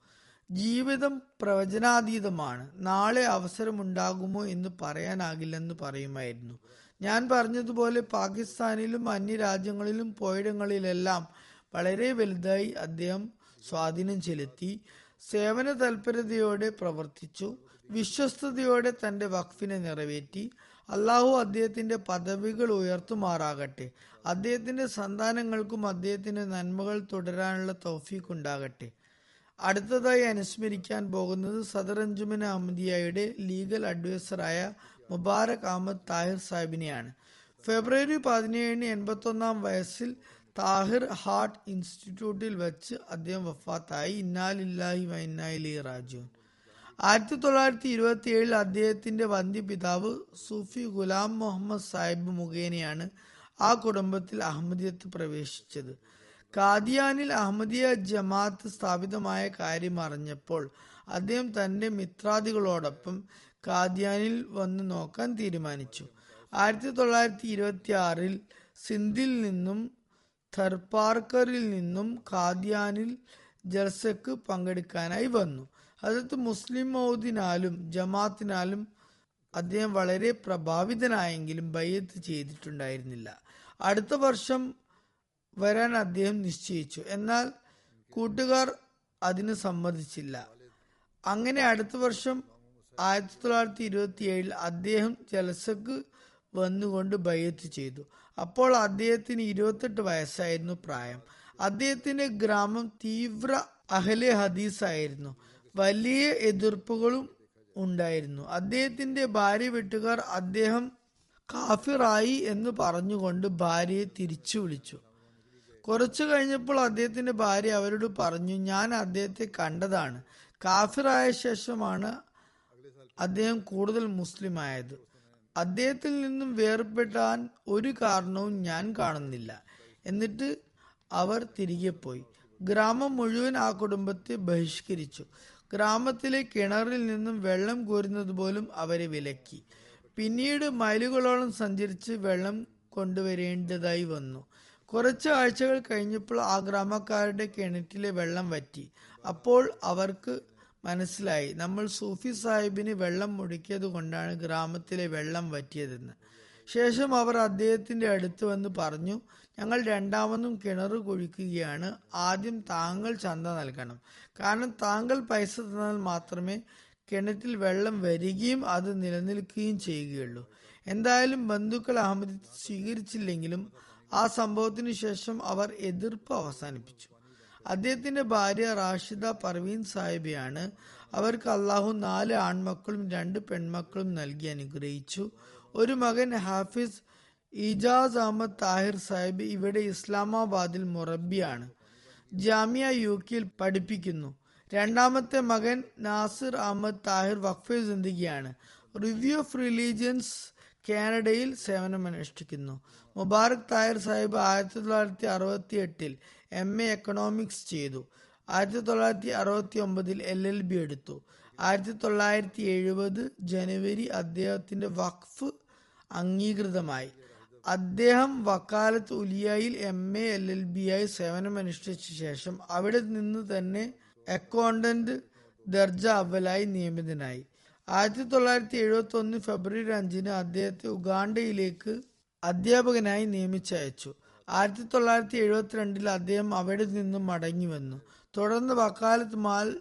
ജീവിതം പ്രവചനാതീതമാണ്. നാളെ അവസരമുണ്ടാകുമോ എന്ന് പറയാനാകില്ലെന്ന് പറയുമായിരുന്നു. ഞാൻ പറഞ്ഞതുപോലെ പാകിസ്ഥാനിലും അന്യരാജ്യങ്ങളിലും പോയിടങ്ങളിലെല്ലാം വളരെ വലുതായി അദ്ദേഹം സ്വാധീനം ചെലുത്തി. സേവന തൽപരതയോടെ പ്രവർത്തിച്ചു. വിശ്വസ്തയോടെ തന്റെ വഖഫിനെ നിറവേറ്റി. അള്ളാഹു അദ്ദേഹത്തിന്റെ പദവികൾ ഉയർത്തുമാറാകട്ടെ. അദ്ദേഹത്തിന്റെ സന്താനങ്ങൾക്കും അദ്ദേഹത്തിന്റെ നന്മകൾ തുടരാനുള്ള തൗഫീഖ് ഉണ്ടാകട്ടെ അടുത്തതായി അനുസ്മരിക്കാൻ പോകുന്നത് സദർ അഞ്ജുമൻ അഹമ്മദിയയുടെ ലീഗൽ അഡ്വൈസറായ മുബാറക് അഹമ്മദ് താഹിർ സാഹിബിനെയാണ്. ഫെബ്രുവരി പതിനേഴിന് എൺപത്തൊന്നാം വയസ്സിൽ താഹിർ ഹാർട്ട് ഇൻസ്റ്റിറ്റ്യൂട്ടിൽ വെച്ച് അദ്ദേഹം വഫാത്തായി. ഇന്നാലില്ലാഹി വൈന്നാലി റാജുൻ ആയിരത്തി തൊള്ളായിരത്തി ഇരുപത്തി ഏഴിൽ അദ്ദേഹത്തിന്റെ വന്ധ്യപിതാവ് സൂഫി ഗുലാം മുഹമ്മദ് സാഹിബ് മുഖേനയാണ് ആ കുടുംബത്തിൽ അഹമ്മദിയത്ത് പ്രവേശിച്ചത്. കാദിയാനിൽ അഹമ്മദിയ ജമാഅത്ത് സ്ഥാപിതമായ കാര്യം അറിഞ്ഞപ്പോൾ അദ്ദേഹം തന്റെ മിത്രാദികളോടൊപ്പം കാദിയാനിൽ വന്ന് നോക്കാൻ തീരുമാനിച്ചു. ആയിരത്തി തൊള്ളായിരത്തി ഇരുപത്തി ആറിൽ സിന്ധിൽ നിന്നും ഥർപാർക്കറിൽ നിന്നും ഖാദിയാനിൽ ജൽസക്ക് പങ്കെടുക്കാനായി വന്നു. അതത് മുസ്ലിം മൗദിനാലും ജമാത്തിനാലും അദ്ദേഹം വളരെ പ്രഭാവിതനായെങ്കിലും ബയ്യത്ത് ചെയ്തിട്ടുണ്ടായിരുന്നില്ല. അടുത്ത വർഷം വരാൻ അദ്ദേഹം നിശ്ചയിച്ചു. എന്നാൽ കൂട്ടുകാർ അതിന് സമ്മതിച്ചില്ല. അങ്ങനെ അടുത്ത വർഷം ആയിരത്തി തൊള്ളായിരത്തി ഇരുപത്തി ഏഴിൽ അദ്ദേഹം ജലസക്ക് വന്നുകൊണ്ട് ബയ്യത്ത് ചെയ്തു. അപ്പോൾ അദ്ദേഹത്തിന് ഇരുപത്തെട്ട് വയസ്സായിരുന്നു പ്രായം. അദ്ദേഹത്തിന്റെ ഗ്രാമം തീവ്ര അഹലെ ഹദീസ് ആയിരുന്നു വലിയ എതിർപ്പുകളും ഉണ്ടായിരുന്നു. അദ്ദേഹത്തിന്റെ ഭാര്യ വീട്ടുകാർ അദ്ദേഹം കാഫിറായി എന്ന് പറഞ്ഞുകൊണ്ട് ഭാര്യയെ തിരിച്ചു വിളിച്ചു. കുറച്ചു കഴിഞ്ഞപ്പോൾ അദ്ദേഹത്തിന്റെ ഭാര്യ അവരോട് പറഞ്ഞു ഞാൻ അദ്ദേഹത്തെ കണ്ടതാണ്. കാഫിറായ ശേഷമാണ് അദ്ദേഹം കൂടുതൽ മുസ്ലിം ആയത്. അദ്ദേഹത്തിൽ നിന്നും വേർപെടാൻ ഒരു കാരണവും ഞാൻ കാണുന്നില്ല. എന്നിട്ട് അവർ തിരികെ പോയി. ഗ്രാമം മുഴുവൻ ആ കുടുംബത്തെ ബഹിഷ്കരിച്ചു. ഗ്രാമത്തിലെ കിണറിൽ നിന്നും വെള്ളം കോരുന്നത് പോലും അവരെ വിലക്കി. പിന്നീട് മൈലുകളോളം സഞ്ചരിച്ച് വെള്ളം കൊണ്ടുവരേണ്ടതായി വന്നു. കുറച്ച് ആഴ്ചകൾ കഴിഞ്ഞപ്പോൾ ആ ഗ്രാമക്കാരുടെ കിണറ്റിലെ വെള്ളം വറ്റി. അപ്പോൾ അവർക്ക് മനസ്സിലായി. നമ്മൾ സൂഫി സാഹിബിന് വെള്ളം മുടിക്കിയത് കൊണ്ടാണ് ഗ്രാമത്തിലെ വെള്ളം വറ്റിയതെന്ന്. ശേഷം അവർ അദ്ദേഹത്തിന്റെ അടുത്ത് വന്ന് പറഞ്ഞു ഞങ്ങൾ രണ്ടാമതും കിണർ കുഴിക്കുകയാണ്. ആദ്യം താങ്കൾ ചന്ത നൽകണം. കാരണം താങ്കൾ പൈസ തന്നാൽ മാത്രമേ കിണറ്റിൽ വെള്ളം വരികയും അത് നിലനിൽക്കുകയും ചെയ്യുകയുള്ളൂ. എന്തായാലും ബന്ധുക്കൾ അഹമ്മദ് സ്വീകരിച്ചില്ലെങ്കിലും ആ സംഭവത്തിന് ശേഷം അവർ എതിർപ്പ് അവസാനിപ്പിച്ചു. അദ്ദേഹത്തിന്റെ ഭാര്യ റാഷിദ പർവീൻ സാഹിബിയാണ്. അവർക്ക് അള്ളാഹു നാല് ആൺമക്കളും രണ്ട് പെൺമക്കളും നൽകി അനുഗ്രഹിച്ചു. ഒരു മകൻ ഹാഫിസ് ഇജാസ് അഹമ്മദ് താഹിർ സാഹിബ് ഇവിടെ ഇസ്ലാമാബാദിൽ മുറബിയാണ് ജാമിയ യു കെയിൽ പഠിപ്പിക്കുന്നു. രണ്ടാമത്തെ മകൻ നാസിർ അഹമ്മദ് താഹിർ വഖഫെ സിന്ദിഗിയാണ് റിവ്യൂ ഓഫ് റിലീജിയൻസ് കാനഡയിൽ സേവനമനുഷ്ഠിക്കുന്നു. മുബാറക് താഹിർ സാഹിബ് ആയിരത്തി തൊള്ളായിരത്തി അറുപത്തി എട്ടിൽ എം എ എക്കണോമിക്സ് ചെയ്തു. ആയിരത്തി തൊള്ളായിരത്തി അറുപത്തി ഒമ്പതിൽ എൽ എൽ ബി എടുത്തു. ആയിരത്തി തൊള്ളായിരത്തി എഴുപത് ജനുവരി അദ്ദേഹത്തിന്റെ വഖഫ് അംഗീകൃതമായി. അദ്ദേഹം വക്കാലത്ത് ഉലിയായിൽ M A L L B ആയി സേവനമനുഷ്ഠിച്ച ശേഷം അവിടെ നിന്ന് തന്നെ അക്കൗണ്ടന്റ് ദർജ അവലായി നിയമിതനായി. ആയിരത്തി തൊള്ളായിരത്തി എഴുപത്തി ഒന്ന് ഫെബ്രുവരി അഞ്ചിന് അദ്ദേഹത്തെ ഉഗാണ്ടയിലേക്ക് അധ്യാപകനായി നിയമിച്ചയച്ചു. ആയിരത്തി തൊള്ളായിരത്തി എഴുപത്തിരണ്ടിൽ അദ്ദേഹം അവിടെ നിന്നും മടങ്ങി വന്നു. തുടർന്ന് വക്കാലത്ത് മാൽ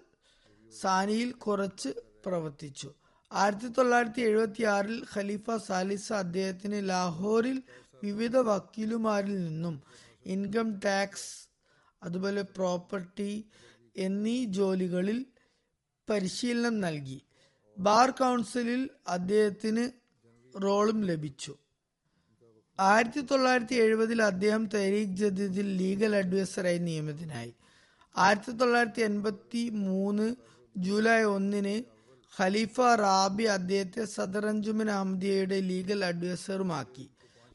സാനിയിൽ കുറച്ച് പ്രവർത്തിച്ചു. ആയിരത്തി തൊള്ളായിരത്തി എഴുപത്തി ആറിൽ ഖലീഫ സാലിസ് അദ്ദേഹത്തിന് ലാഹോറിൽ വിവിധ വക്കീലുമാരിൽ നിന്നും ഇൻകം ടാക്സ് അതുപോലെ പ്രോപ്പർട്ടി എന്നീ ജോലികളിൽ പരിശീലനം നൽകി. ബാർ കൗൺസിലിൽ അദ്ദേഹത്തിന് റോളും ലഭിച്ചു. ആയിരത്തി തൊള്ളായിരത്തി എഴുപതിൽ അദ്ദേഹം തെരീഖ് ജദീദിൽ ലീഗൽ അഡ്വൈസറായി നിയമിതനായി. ആയിരത്തി തൊള്ളായിരത്തി എൺപത്തി മൂന്ന് ജൂലൈ ഒന്നിന് ഖലീഫ റാബി അദ്ദേഹത്തെ സദർ അഞ്ജുമൻ അഹമ്മദിയയുടെ ലീഗൽ അഡ്വൈസറുമാക്കി.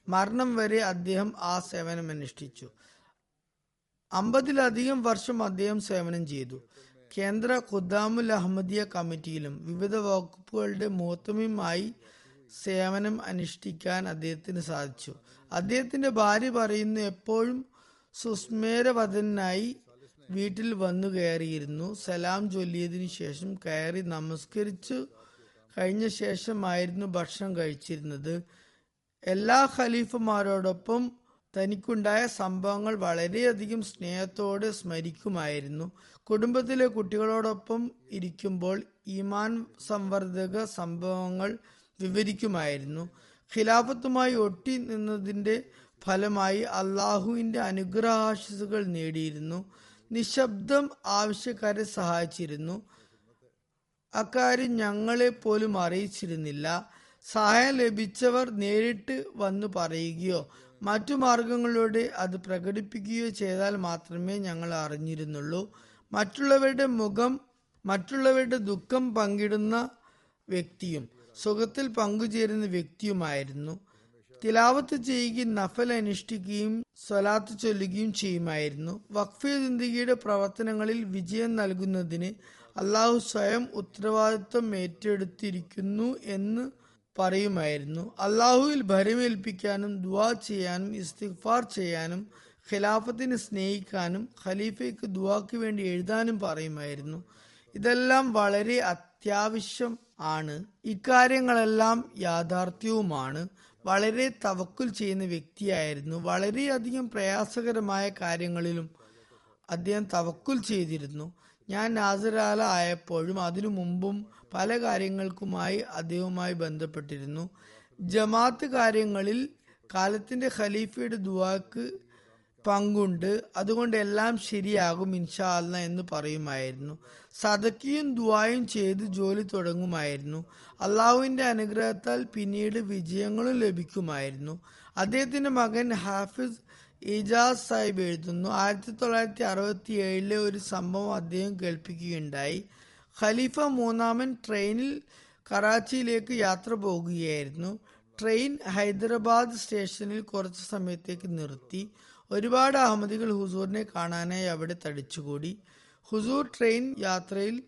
മരണം വരെ അദ്ദേഹം ആ സേവനം അനുഷ്ഠിച്ചു. അമ്പതിലധികം വർഷം അദ്ദേഹം സേവനം ചെയ്തു. കേന്ദ്ര ഖുദ്ദാമുൽ അഹമ്മദിയ കമ്മിറ്റിയിലും വിവിധ വകുപ്പുകളുടെ മൂത്തമയുമായി സേവനം അനുഷ്ഠിക്കാൻ അദ്ദേഹത്തിന് സാധിച്ചു. അദ്ദേഹത്തിന്റെ ഭാര്യ പറയുന്നു എപ്പോഴും സുസ്മേരവധനായി വീട്ടിൽ വന്നു കയറിയിരുന്നു. സലാം ചൊല്ലിയതിനു ശേഷം കയറി നമസ്കരിച്ചു. കഴിഞ്ഞ ശേഷമായിരുന്നു ഭക്ഷണം കഴിച്ചിരുന്നത്. എല്ലാ ഖലീഫമാരോടൊപ്പം തനിക്കുണ്ടായ സംഭവങ്ങൾ വളരെയധികം സ്നേഹത്തോടെ സ്മരിക്കുമായിരുന്നു. കുടുംബത്തിലെ കുട്ടികളോടൊപ്പം ഇരിക്കുമ്പോൾ ഈമാൻ സംവർദ്ധക സംഭവങ്ങൾ വിവരിക്കുമായിരുന്നു. ഖിലാഫത്തുമായി ഒട്ടി നിന്നതിന്റെ ഫലമായി അള്ളാഹുവിന്റെ അനുഗ്രഹാശിസുകൾ നേടിയിരുന്നു. നിശബ്ദം ആവശ്യക്കാരെ സഹായിച്ചിരുന്നു. അക്കാര്യം ഞങ്ങളെ പോലും അറിയിച്ചിരുന്നില്ല. സഹായം ലഭിച്ചവർ നേരിട്ട് വന്നു പറയുകയോ മറ്റു മാർഗങ്ങളിലൂടെ അത് പ്രകടിപ്പിക്കുകയോ ചെയ്താൽ മാത്രമേ ഞങ്ങൾ അറിഞ്ഞിരുന്നുള്ളൂ. മറ്റുള്ളവരുടെ മുഖം മറ്റുള്ളവരുടെ ദുഃഖം പങ്കിടുന്ന വ്യക്തിയും സുഖത്തിൽ പങ്കുചേരുന്ന വ്യക്തിയുമായിരുന്നു. തിലാവത്ത് ചെയ്യുകയും നഫൽ അനുഷ്ഠിക്കുകയും സ്വലാത്ത് ചൊല്ലുകയും ചെയ്യുമായിരുന്നു. വഖഫി ജിന്ദഗിയുടെ പ്രവർത്തനങ്ങളിൽ വിജയം നൽകുന്നതിന് അള്ളാഹു സ്വയം ഉത്തരവാദിത്വം ഏറ്റെടുത്തിരിക്കുന്നു എന്ന് പറയുമായിരുന്നു. അള്ളാഹുവിൽ ഭരമേൽപ്പിക്കാനും ദുവാ ചെയ്യാനും ഇസ്തിഗ്ഫാർ ചെയ്യാനും ഖിലാഫത്തിനെ സ്നേഹിക്കാനും ഖലീഫയ്ക്ക് ദുവാക്ക് വേണ്ടി എഴുതാനും പറയുമായിരുന്നു. ഇതെല്ലാം വളരെ അത്യാവശ്യം ആണ്. ഇക്കാര്യങ്ങളെല്ലാം യാഥാർത്ഥ്യവുമാണ്. വളരെ തവക്കുൽ ചെയ്യുന്ന വ്യക്തിയായിരുന്നു. വളരെയധികം പ്രയാസകരമായ കാര്യങ്ങളിലും അദ്ദേഹം തവക്കുൽ ചെയ്തിരുന്നു. ഞാൻ നാസരാല ആയപ്പോഴും അതിനു മുമ്പും പല കാര്യങ്ങൾക്കുമായി അദ്ദേഹവുമായി ബന്ധപ്പെട്ടിരുന്നു. ജമാഅത്ത് കാര്യങ്ങളിൽ കാലത്തിന്റെ ഖലീഫയുടെ ദുവാക്ക് പങ്കുണ്ട്. അതുകൊണ്ട് എല്ലാം ശരിയാകും ഇൻഷാ അല്ല എന്ന് പറയുമായിരുന്നു. സദക്കിയും ദുവായും ചെയ്ത് ജോലി തുടങ്ങുമായിരുന്നു. അള്ളാഹുവിന്റെ അനുഗ്രഹത്താൽ പിന്നീട് വിജയങ്ങളും ലഭിക്കുമായിരുന്നു. അദ്ദേഹത്തിന്റെ മകൻ ഹാഫിസ് ഇജാസ് സാഹിബ് എഴുതുന്നു ആയിരത്തി തൊള്ളായിരത്തി അറുപത്തി ഏഴിലെ ഒരു സംഭവം അദ്ദേഹം കേൾപ്പിക്കുകയുണ്ടായി. ഖലീഫ മൂന്നാമൻ ട്രെയിനിൽ കറാച്ചിയിലേക്ക് യാത്ര പോകുകയായിരുന്നു. ട്രെയിൻ ഹൈദരാബാദ് സ്റ്റേഷനിൽ കുറച്ച് സമയത്തേക്ക് നിർത്തി. ഒരുപാട് അഹമ്മദികൾ ഹുസൂറിനെ കാണാനായി അവിടെ തടിച്ചുകൂടി. ഹുസൂർ ട്രെയിൻ യാത്രയിൽ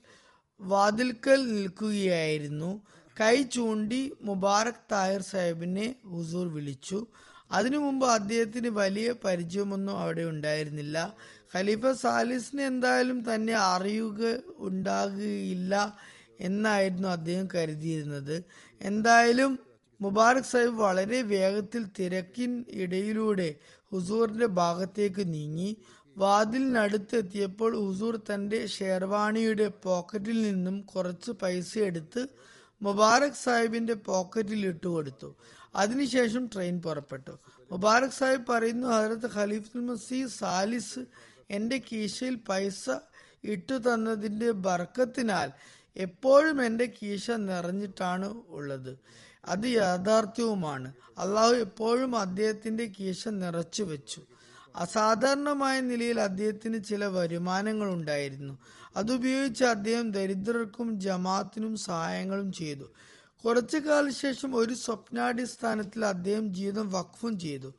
വാതിൽക്കൽ നിൽക്കുകയായിരുന്നു. കൈ ചൂണ്ടി മുബാറക് താഹിർ സാഹിബിനെ ഹുസൂർ വിളിച്ചു. അതിനു മുമ്പ് അദ്ദേഹത്തിന് വലിയ പരിചയമൊന്നും അവിടെ ഉണ്ടായിരുന്നില്ല. ഖലീഫ സാലിസിന് എന്തായാലും തന്നെ അറിയുക ഉണ്ടാകുകയില്ല എന്നായിരുന്നു അദ്ദേഹം കരുതിയിരുന്നത്. എന്തായാലും മുബാറക് സാഹിബ് വളരെ വേഗത്തിൽ തിരക്കിൻ ഇടയിലൂടെ ഹുസൂറിന്റെ ഭാഗത്തേക്ക് നീങ്ങി. വാതിലിനടുത്തെത്തിയപ്പോൾ ഹുസൂർ തന്റെ ഷേർവാണിയുടെ പോക്കറ്റിൽ നിന്നും കുറച്ച് പൈസ എടുത്ത് മുബാറക് സാഹിബിന്റെ പോക്കറ്റിൽ ഇട്ടു ഇട്ടുകൊടുത്തു അതിനുശേഷം ട്രെയിൻ പുറപ്പെട്ടു. മുബാറക് സാഹിബ് പറയുന്നു ഹജറത്ത് ഖലീഫുൽ മസീ സാലിസ് എന്റെ കീശയിൽ പൈസ ഇട്ടു തന്നതിന്റെ ബർക്കത്തിനാൽ എപ്പോഴും എന്റെ കീശ നിറഞ്ഞിട്ടാണ് ഉള്ളത്. അത് യാഥാർത്ഥ്യവുമാണ്. അള്ളാഹു എപ്പോഴും അദ്ദേഹത്തിന്റെ കീശ നിറച്ചു വെച്ചു അസാധാരണമായ നിലയിൽ അദ്ദേഹത്തിന് ചില വരുമാനങ്ങൾ ഉണ്ടായിരുന്നു. അതുപയോഗിച്ച് അദ്ദേഹം ദരിദ്രർക്കും ജമാത്തിനും സഹായങ്ങളും ചെയ്തു. കുറച്ചു കാലശേഷം ഒരു സ്വപ്നാടിസ്ഥാനത്തിൽ അദ്ദേഹം ജീവിതം വഖഫും ചെയ്തു.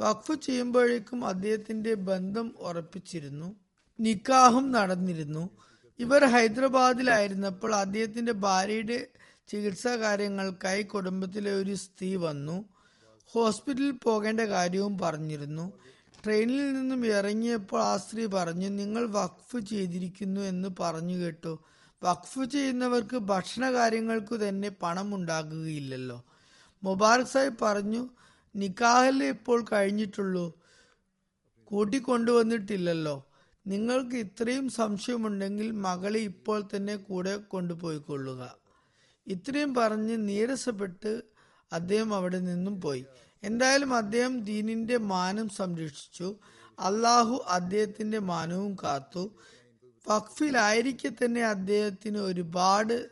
വഖഫ് ചെയ്യുമ്പോഴേക്കും അദ്ദേഹത്തിന്റെ ബന്ധം ഉറപ്പിച്ചിരുന്നു. നിക്കാഹും നടന്നിരുന്നു. ഇവർ ഹൈദരാബാദിലായിരുന്നപ്പോൾ അദ്ദേഹത്തിന്റെ ഭാര്യയുടെ ചികിത്സാ കാര്യങ്ങൾക്കായി കുടുംബത്തിലെ ഒരു സ്ത്രീ വന്നു. ഹോസ്പിറ്റലിൽ പോകേണ്ട കാര്യവും പറഞ്ഞിരുന്നു. ട്രെയിനിൽ നിന്നും ഇറങ്ങിയപ്പോൾ ആ സ്ത്രീ പറഞ്ഞു നിങ്ങൾ വഖഫ് ചെയ്തിരിക്കുന്നു എന്ന് പറഞ്ഞു കേട്ടു. വഖഫ് ചെയ്യുന്നവർക്ക് ഭക്ഷണ കാര്യങ്ങൾക്ക് തന്നെ പണം ഉണ്ടാകുകയില്ലല്ലോ. മുബാറക് സാഹിബ് പറഞ്ഞു നിക്കാഹല്ലേ ഇപ്പോൾ കഴിഞ്ഞിട്ടുള്ളൂ. കൂട്ടിക്കൊണ്ടുവന്നിട്ടില്ലല്ലോ നിങ്ങൾക്ക് ഇത്രയും സംശയമുണ്ടെങ്കിൽ മകളെ ഇപ്പോൾ തന്നെ കൂടെ കൊണ്ടുപോയിക്കൊള്ളുക. ഇത്രയും പറഞ്ഞ് നീരസപ്പെട്ട് അദ്ദേഹം അവിടെ നിന്നും പോയി. എന്തായാലും അദ്ദേഹം ദീനിന്റെ മാനം സംരക്ഷിച്ചു. അള്ളാഹു അദ്ദേഹത്തിന്റെ മാനവും കാത്തു. വഖഫിലായിരിക്കെ തന്നെ അദ്ദേഹത്തിന് ഒരുപാട്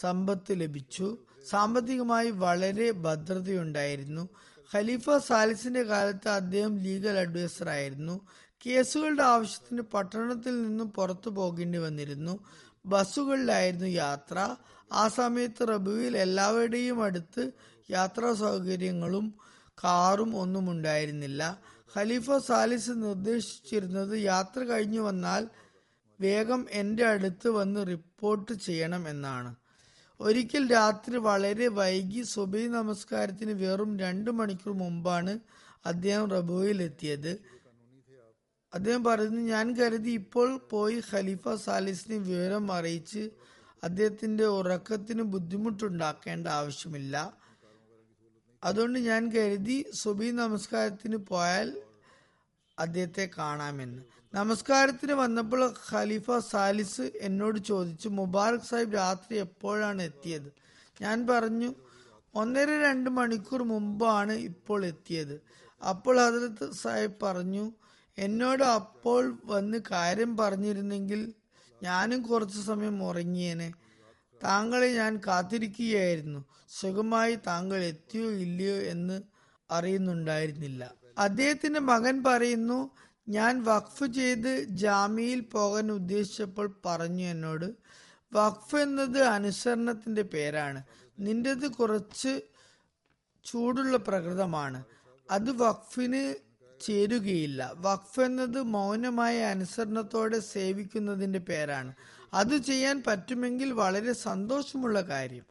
സമ്പത്ത് ലഭിച്ചു. സാമ്പത്തികമായി വളരെ ഭദ്രതയുണ്ടായിരുന്നു. ഖലീഫ സാലിസിന്റെ കാലത്ത് അദ്ദേഹം ലീഗൽ അഡ്വൈസർ ആയിരുന്നു. കേസുകളുടെ ആവശ്യത്തിന് പട്ടണത്തിൽ നിന്നും പുറത്തു പോകേണ്ടി വന്നിരുന്നു. ബസ്സുകളിലായിരുന്നു യാത്ര. ആ സമയത്ത് റബുവിൽ എല്ലാവരുടെയും അടുത്ത് യാത്രാ സൗകര്യങ്ങളും കാറും ഒന്നും ഉണ്ടായിരുന്നില്ല ഖലീഫ സാലിസ് നിർദ്ദേശിച്ചിരുന്നത് യാത്ര കഴിഞ്ഞു വന്നാൽ വേഗം എന്റെ അടുത്ത് വന്ന് റിപ്പോർട്ട് ചെയ്യണം എന്നാണ്. ഒരിക്കൽ രാത്രി വളരെ വൈകി സുബൈ നമസ്കാരത്തിന് വെറും രണ്ടു മണിക്കൂർ മുമ്പാണ് അദ്ദേഹം എത്തിയത് അദ്ദേഹം പറയുന്നു ഞാൻ കരുതി ഇപ്പോൾ പോയി ഖലീഫ സാലിസിനെ വിവരം അറിയിച്ച് അദ്ദേഹത്തിന്റെ ഉറക്കത്തിന് ബുദ്ധിമുട്ടുണ്ടാക്കേണ്ട ആവശ്യമില്ല. അതുകൊണ്ട് ഞാൻ കരുതി സുബി നമസ്കാരത്തിന് പോയാൽ അദ്ദേഹത്തെ കാണാമെന്ന്. നമസ്കാരത്തിന് വന്നപ്പോൾ ഖലീഫ സാലിസ് എന്നോട് ചോദിച്ചു മുബാറക് സാഹിബ് രാത്രി എപ്പോഴാണ് എത്തിയത്? ഞാൻ പറഞ്ഞു ഒന്നര രണ്ട് മണിക്കൂർ മുമ്പാണ് ഇപ്പോൾ എത്തിയത്. അപ്പോൾ ഹജരത്ത് സാഹിബ് പറഞ്ഞു എന്നോട് അപ്പോൾ വന്ന് കാര്യം പറഞ്ഞിരുന്നെങ്കിൽ ഞാനും കുറച്ച് സമയം ഉറങ്ങിയേനെ. താങ്കളെ ഞാൻ കാത്തിരിക്കുകയായിരുന്നു. സുഖമായി താങ്കൾ എത്തിയോ ഇല്ലയോ എന്ന് അറിയുന്നുണ്ടായിരുന്നില്ല. അദ്ദേഹത്തിന്റെ മകൻ പറയുന്നു ഞാൻ വഖഫ് ചെയ്ത് ജാമ്യയിൽ പോകാൻ ഉദ്ദേശിച്ചപ്പോൾ പറഞ്ഞു എന്നോട് വഖഫ് എന്നത് അനുസരണത്തിന്റെ പേരാണ്. നിന്റേത് കുറച്ച് ചൂടുള്ള പ്രകൃതമാണ്. അത് വഖഫിന് ചേരുകയില്ല. വഖഫ് എന്നത് മൗനമായ അനുസരണത്തോടെ സേവിക്കുന്നതിന്റെ പേരാണ്. അത് ചെയ്യാൻ പറ്റുമെങ്കിൽ വളരെ സന്തോഷമുള്ള കാര്യം.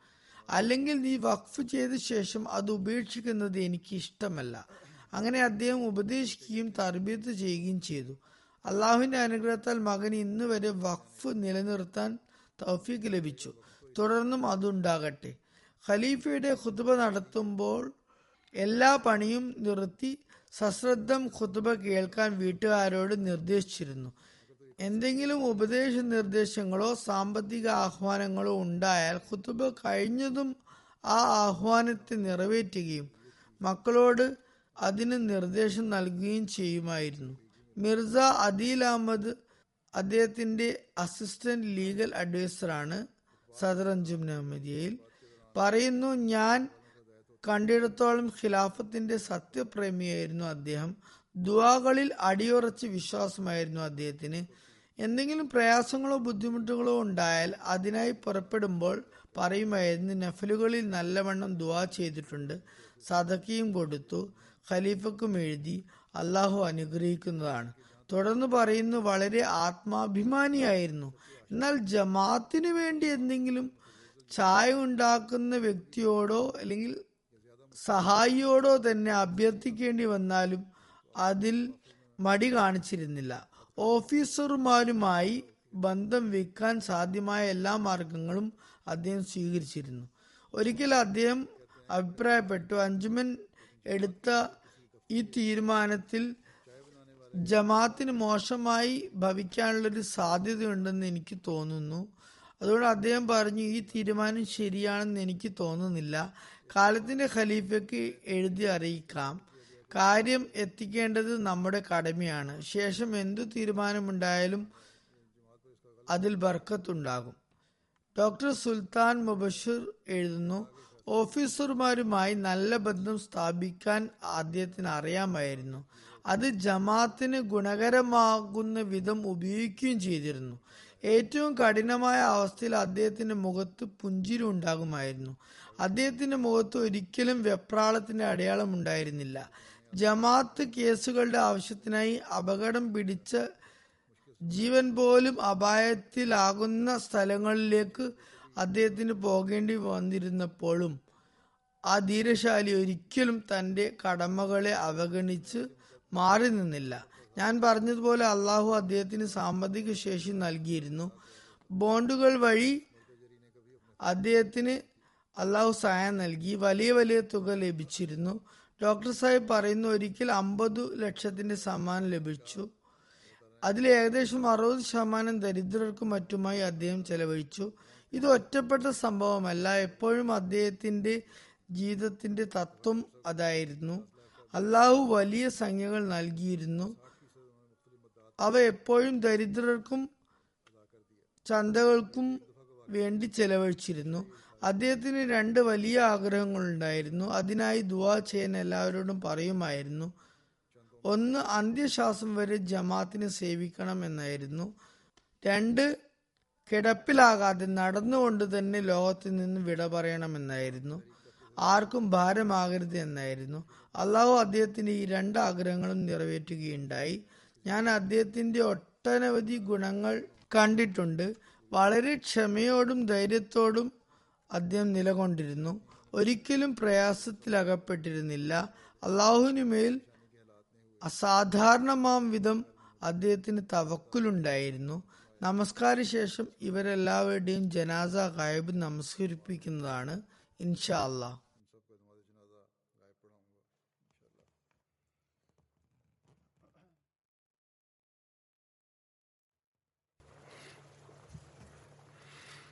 അല്ലെങ്കിൽ നീ വഖഫ് ചെയ്ത ശേഷം അത് ഉപേക്ഷിക്കുന്നത് എനിക്ക് ഇഷ്ടമല്ല അങ്ങനെ അദ്ദേഹം ഉപദേശിക്കുകയും തർബീത്ത് ചെയ്യുകയും ചെയ്തു. അള്ളാഹുവിന്റെ അനുഗ്രഹത്താൽ മകൻ ഇന്ന് വരെ വഖഫ് നിലനിർത്താൻ തൗഫീഖ് ലഭിച്ചു. തുടർന്നും അതുണ്ടാകട്ടെ. ഖലീഫയുടെ ഖുതുബ നടത്തുമ്പോൾ എല്ലാ പണിയും നിർത്തി സശ്രദ്ധം ഖുതുബ കേൾക്കാൻ വീട്ടുകാരോട് നിർദ്ദേശിച്ചിരുന്നു. എന്തെങ്കിലും ഉപദേശ നിർദ്ദേശങ്ങളോ സാമ്പത്തിക ആഹ്വാനങ്ങളോ ഉണ്ടായാൽ കുത്തുബ് കഴിഞ്ഞതും ആ ആഹ്വാനത്തെ നിറവേറ്റുകയും മക്കളോട് അതിന് നിർദ്ദേശം നൽകുകയും ചെയ്യുമായിരുന്നു. മിർസ അദീൽ അഹമ്മദ് അദ്ദേഹത്തിന്റെ അസിസ്റ്റന്റ് ലീഗൽ അഡ്വൈസറാണ് സദർ അഞ്ജും അഹമ്മദിയയിൽ. പറയുന്നു ഞാൻ കണ്ടിടത്തോളം ഖിലാഫത്തിന്റെ സത്യപ്രേമിയായിരുന്നു അദ്ദേഹം. ദുവാകളിൽ അടിയുറച്ച് വിശ്വാസമായിരുന്നു അദ്ദേഹത്തിന്. എന്തെങ്കിലും പ്രയാസങ്ങളോ ബുദ്ധിമുട്ടുകളോ ഉണ്ടായാൽ അതിനായി പുറപ്പെടുമ്പോൾ പറയുമായിരുന്നു നഫലുകളിൽ നല്ലവണ്ണം ദുവാ ചെയ്തിട്ടുണ്ട്. സദക്കിയും കൊടുത്തു. ഖലീഫക്കും എഴുതി. അള്ളാഹു അനുഗ്രഹിക്കുന്നതാണ്. തുടർന്ന് പറയുന്നു വളരെ ആത്മാഭിമാനിയായിരുന്നു. എന്നാൽ ജമാഅത്തിന് വേണ്ടി എന്തെങ്കിലും ചായ ഉണ്ടാക്കുന്ന വ്യക്തിയോടോ അല്ലെങ്കിൽ സഹായിയോടോ തന്നെ അഭ്യർത്ഥിക്കേണ്ടി വന്നാലും അതിൽ മടി കാണിച്ചിരുന്നില്ല. ഓഫീസർമാരുമായി ബന്ധം വെക്കാൻ സാധ്യമായ എല്ലാ മാർഗങ്ങളും അദ്ദേഹം സ്വീകരിച്ചിരുന്നു. ഒരിക്കൽ അദ്ദേഹം അഭിപ്രായപ്പെട്ടു അഞ്ജുമൻ എടുത്ത ഈ തീരുമാനത്തിൽ ജമാത്തിന് മോശമായി ഭവിക്കാനുള്ളൊരു സാധ്യതയുണ്ടെന്ന് എനിക്ക് തോന്നുന്നു. അതുകൊണ്ട് അദ്ദേഹം പറഞ്ഞു ഈ തീരുമാനം ശരിയാണെന്ന് എനിക്ക് തോന്നുന്നില്ല. കാലത്തിന്റെ ഖലീഫയ്ക്ക് എഴുതി അറിയിക്കാം. കാര്യം എത്തിക്കേണ്ടത് നമ്മുടെ കടമയാണ്. ശേഷം എന്തു തീരുമാനമുണ്ടായാലും അതിൽ ബർക്കത്തുണ്ടാകും. ഡോക്ടർ സുൽത്താൻ മുബഷിർ എഴുതുന്നു ഓഫീസർമാരുമായി നല്ല ബന്ധം സ്ഥാപിക്കാൻ ആദ്യത്തിന് അറിയാമായിരുന്നു. അത് ജമാത്തിന് ഗുണകരമാകുന്ന വിധം ഉപയോഗിക്കുകയും ചെയ്തിരുന്നു. ഏറ്റവും കഠിനമായ അവസ്ഥയിൽ അദ്ദേഹത്തിന്റെ മുഖത്ത് പുഞ്ചിരി ഉണ്ടാകുമായിരുന്നു. അദ്ദേഹത്തിന്റെ മുഖത്ത് ഒരിക്കലും വെപ്രാളത്തിന്റെ അടയാളം ഉണ്ടായിരുന്നില്ല. ജമാഅത്ത് കേസുകളുടെ ആവശ്യത്തിനായി അപകടം പിടിച്ച ജീവൻ പോലും അപായത്തിലാകുന്ന സ്ഥലങ്ങളിലേക്ക് അദ്ദേഹത്തിന് പോകേണ്ടി വന്നിരുന്നപ്പോഴും ആ ധീരശാലി ഒരിക്കലും തന്റെ കടമകളെ അവഗണിച്ച് മാറി നിന്നില്ല. ഞാൻ പറഞ്ഞതുപോലെ അള്ളാഹു അദ്ദേഹത്തിന് സാമ്പത്തിക ശേഷി നൽകിയിരുന്നു. ബോണ്ടുകൾ വഴി അദ്ദേഹത്തിന് അള്ളാഹു സഹായം നൽകി. വലിയ വലിയ തുക ലഭിച്ചിരുന്നു. ഡോക്ടർ സാഹിബ് പറയുന്നു ഒരിക്കൽ അമ്പത് ലക്ഷത്തിന്റെ സമ്മാനം ലഭിച്ചു. അതിൽ ഏകദേശം അറുപത് ശതമാനം ദരിദ്രർക്കും മറ്റുമായി അദ്ദേഹം ചെലവഴിച്ചു. ഇത് ഒറ്റപ്പെട്ട സംഭവമല്ല എപ്പോഴും അദ്ദേഹത്തിന്റെ ജീവിതത്തിന്റെ തത്വം അതായിരുന്നു. അള്ളാഹു വലിയ സംഖ്യകൾ നൽകിയിരുന്നു. അവ എപ്പോഴും ദരിദ്രർക്കും ചന്തകൾക്കും വേണ്ടി ചെലവഴിച്ചിരുന്നു. അദ്ദേഹത്തിന് രണ്ട് വലിയ ആഗ്രഹങ്ങളുണ്ടായിരുന്നു. അതിനായി ദുവാ ചെയ്യാൻ എല്ലാവരോടും പറയുമായിരുന്നു. ഒന്ന് അന്ത്യശ്വാസം വരെ ജമാത്തിനെ സേവിക്കണം എന്നായിരുന്നു രണ്ട് കിടപ്പിലാകാതെ നടന്നുകൊണ്ട് തന്നെ ലോകത്തിൽ നിന്ന് വിട പറയണമെന്നായിരുന്നു. ആർക്കും ഭാരമാകരുത് എന്നായിരുന്നു. അള്ളാഹു അദ്ദേഹത്തിന് ഈ രണ്ട് ആഗ്രഹങ്ങളും നിറവേറ്റുകയുണ്ടായി. ഞാൻ അദ്ദേഹത്തിന്റെ ഒട്ടനവധി ഗുണങ്ങൾ കണ്ടിട്ടുണ്ട്. വളരെ ക്ഷമയോടും ധൈര്യത്തോടും അദ്ദേഹം നിലകൊണ്ടിരുന്നു. ഒരിക്കലും പ്രയാസത്തിലകപ്പെട്ടിരുന്നില്ല. അള്ളാഹുവിനുമേൽ അസാധാരണമാം വിധം അദ്ദേഹത്തിന് തവക്കുലുണ്ടായിരുന്നു. നമസ്കാര ശേഷം ഇവരെല്ലാവരുടെയും ജനാസ ഗായബ് നമസ്കരിപ്പിക്കുന്നതാണ് ഇൻഷാ അള്ളാഹ്.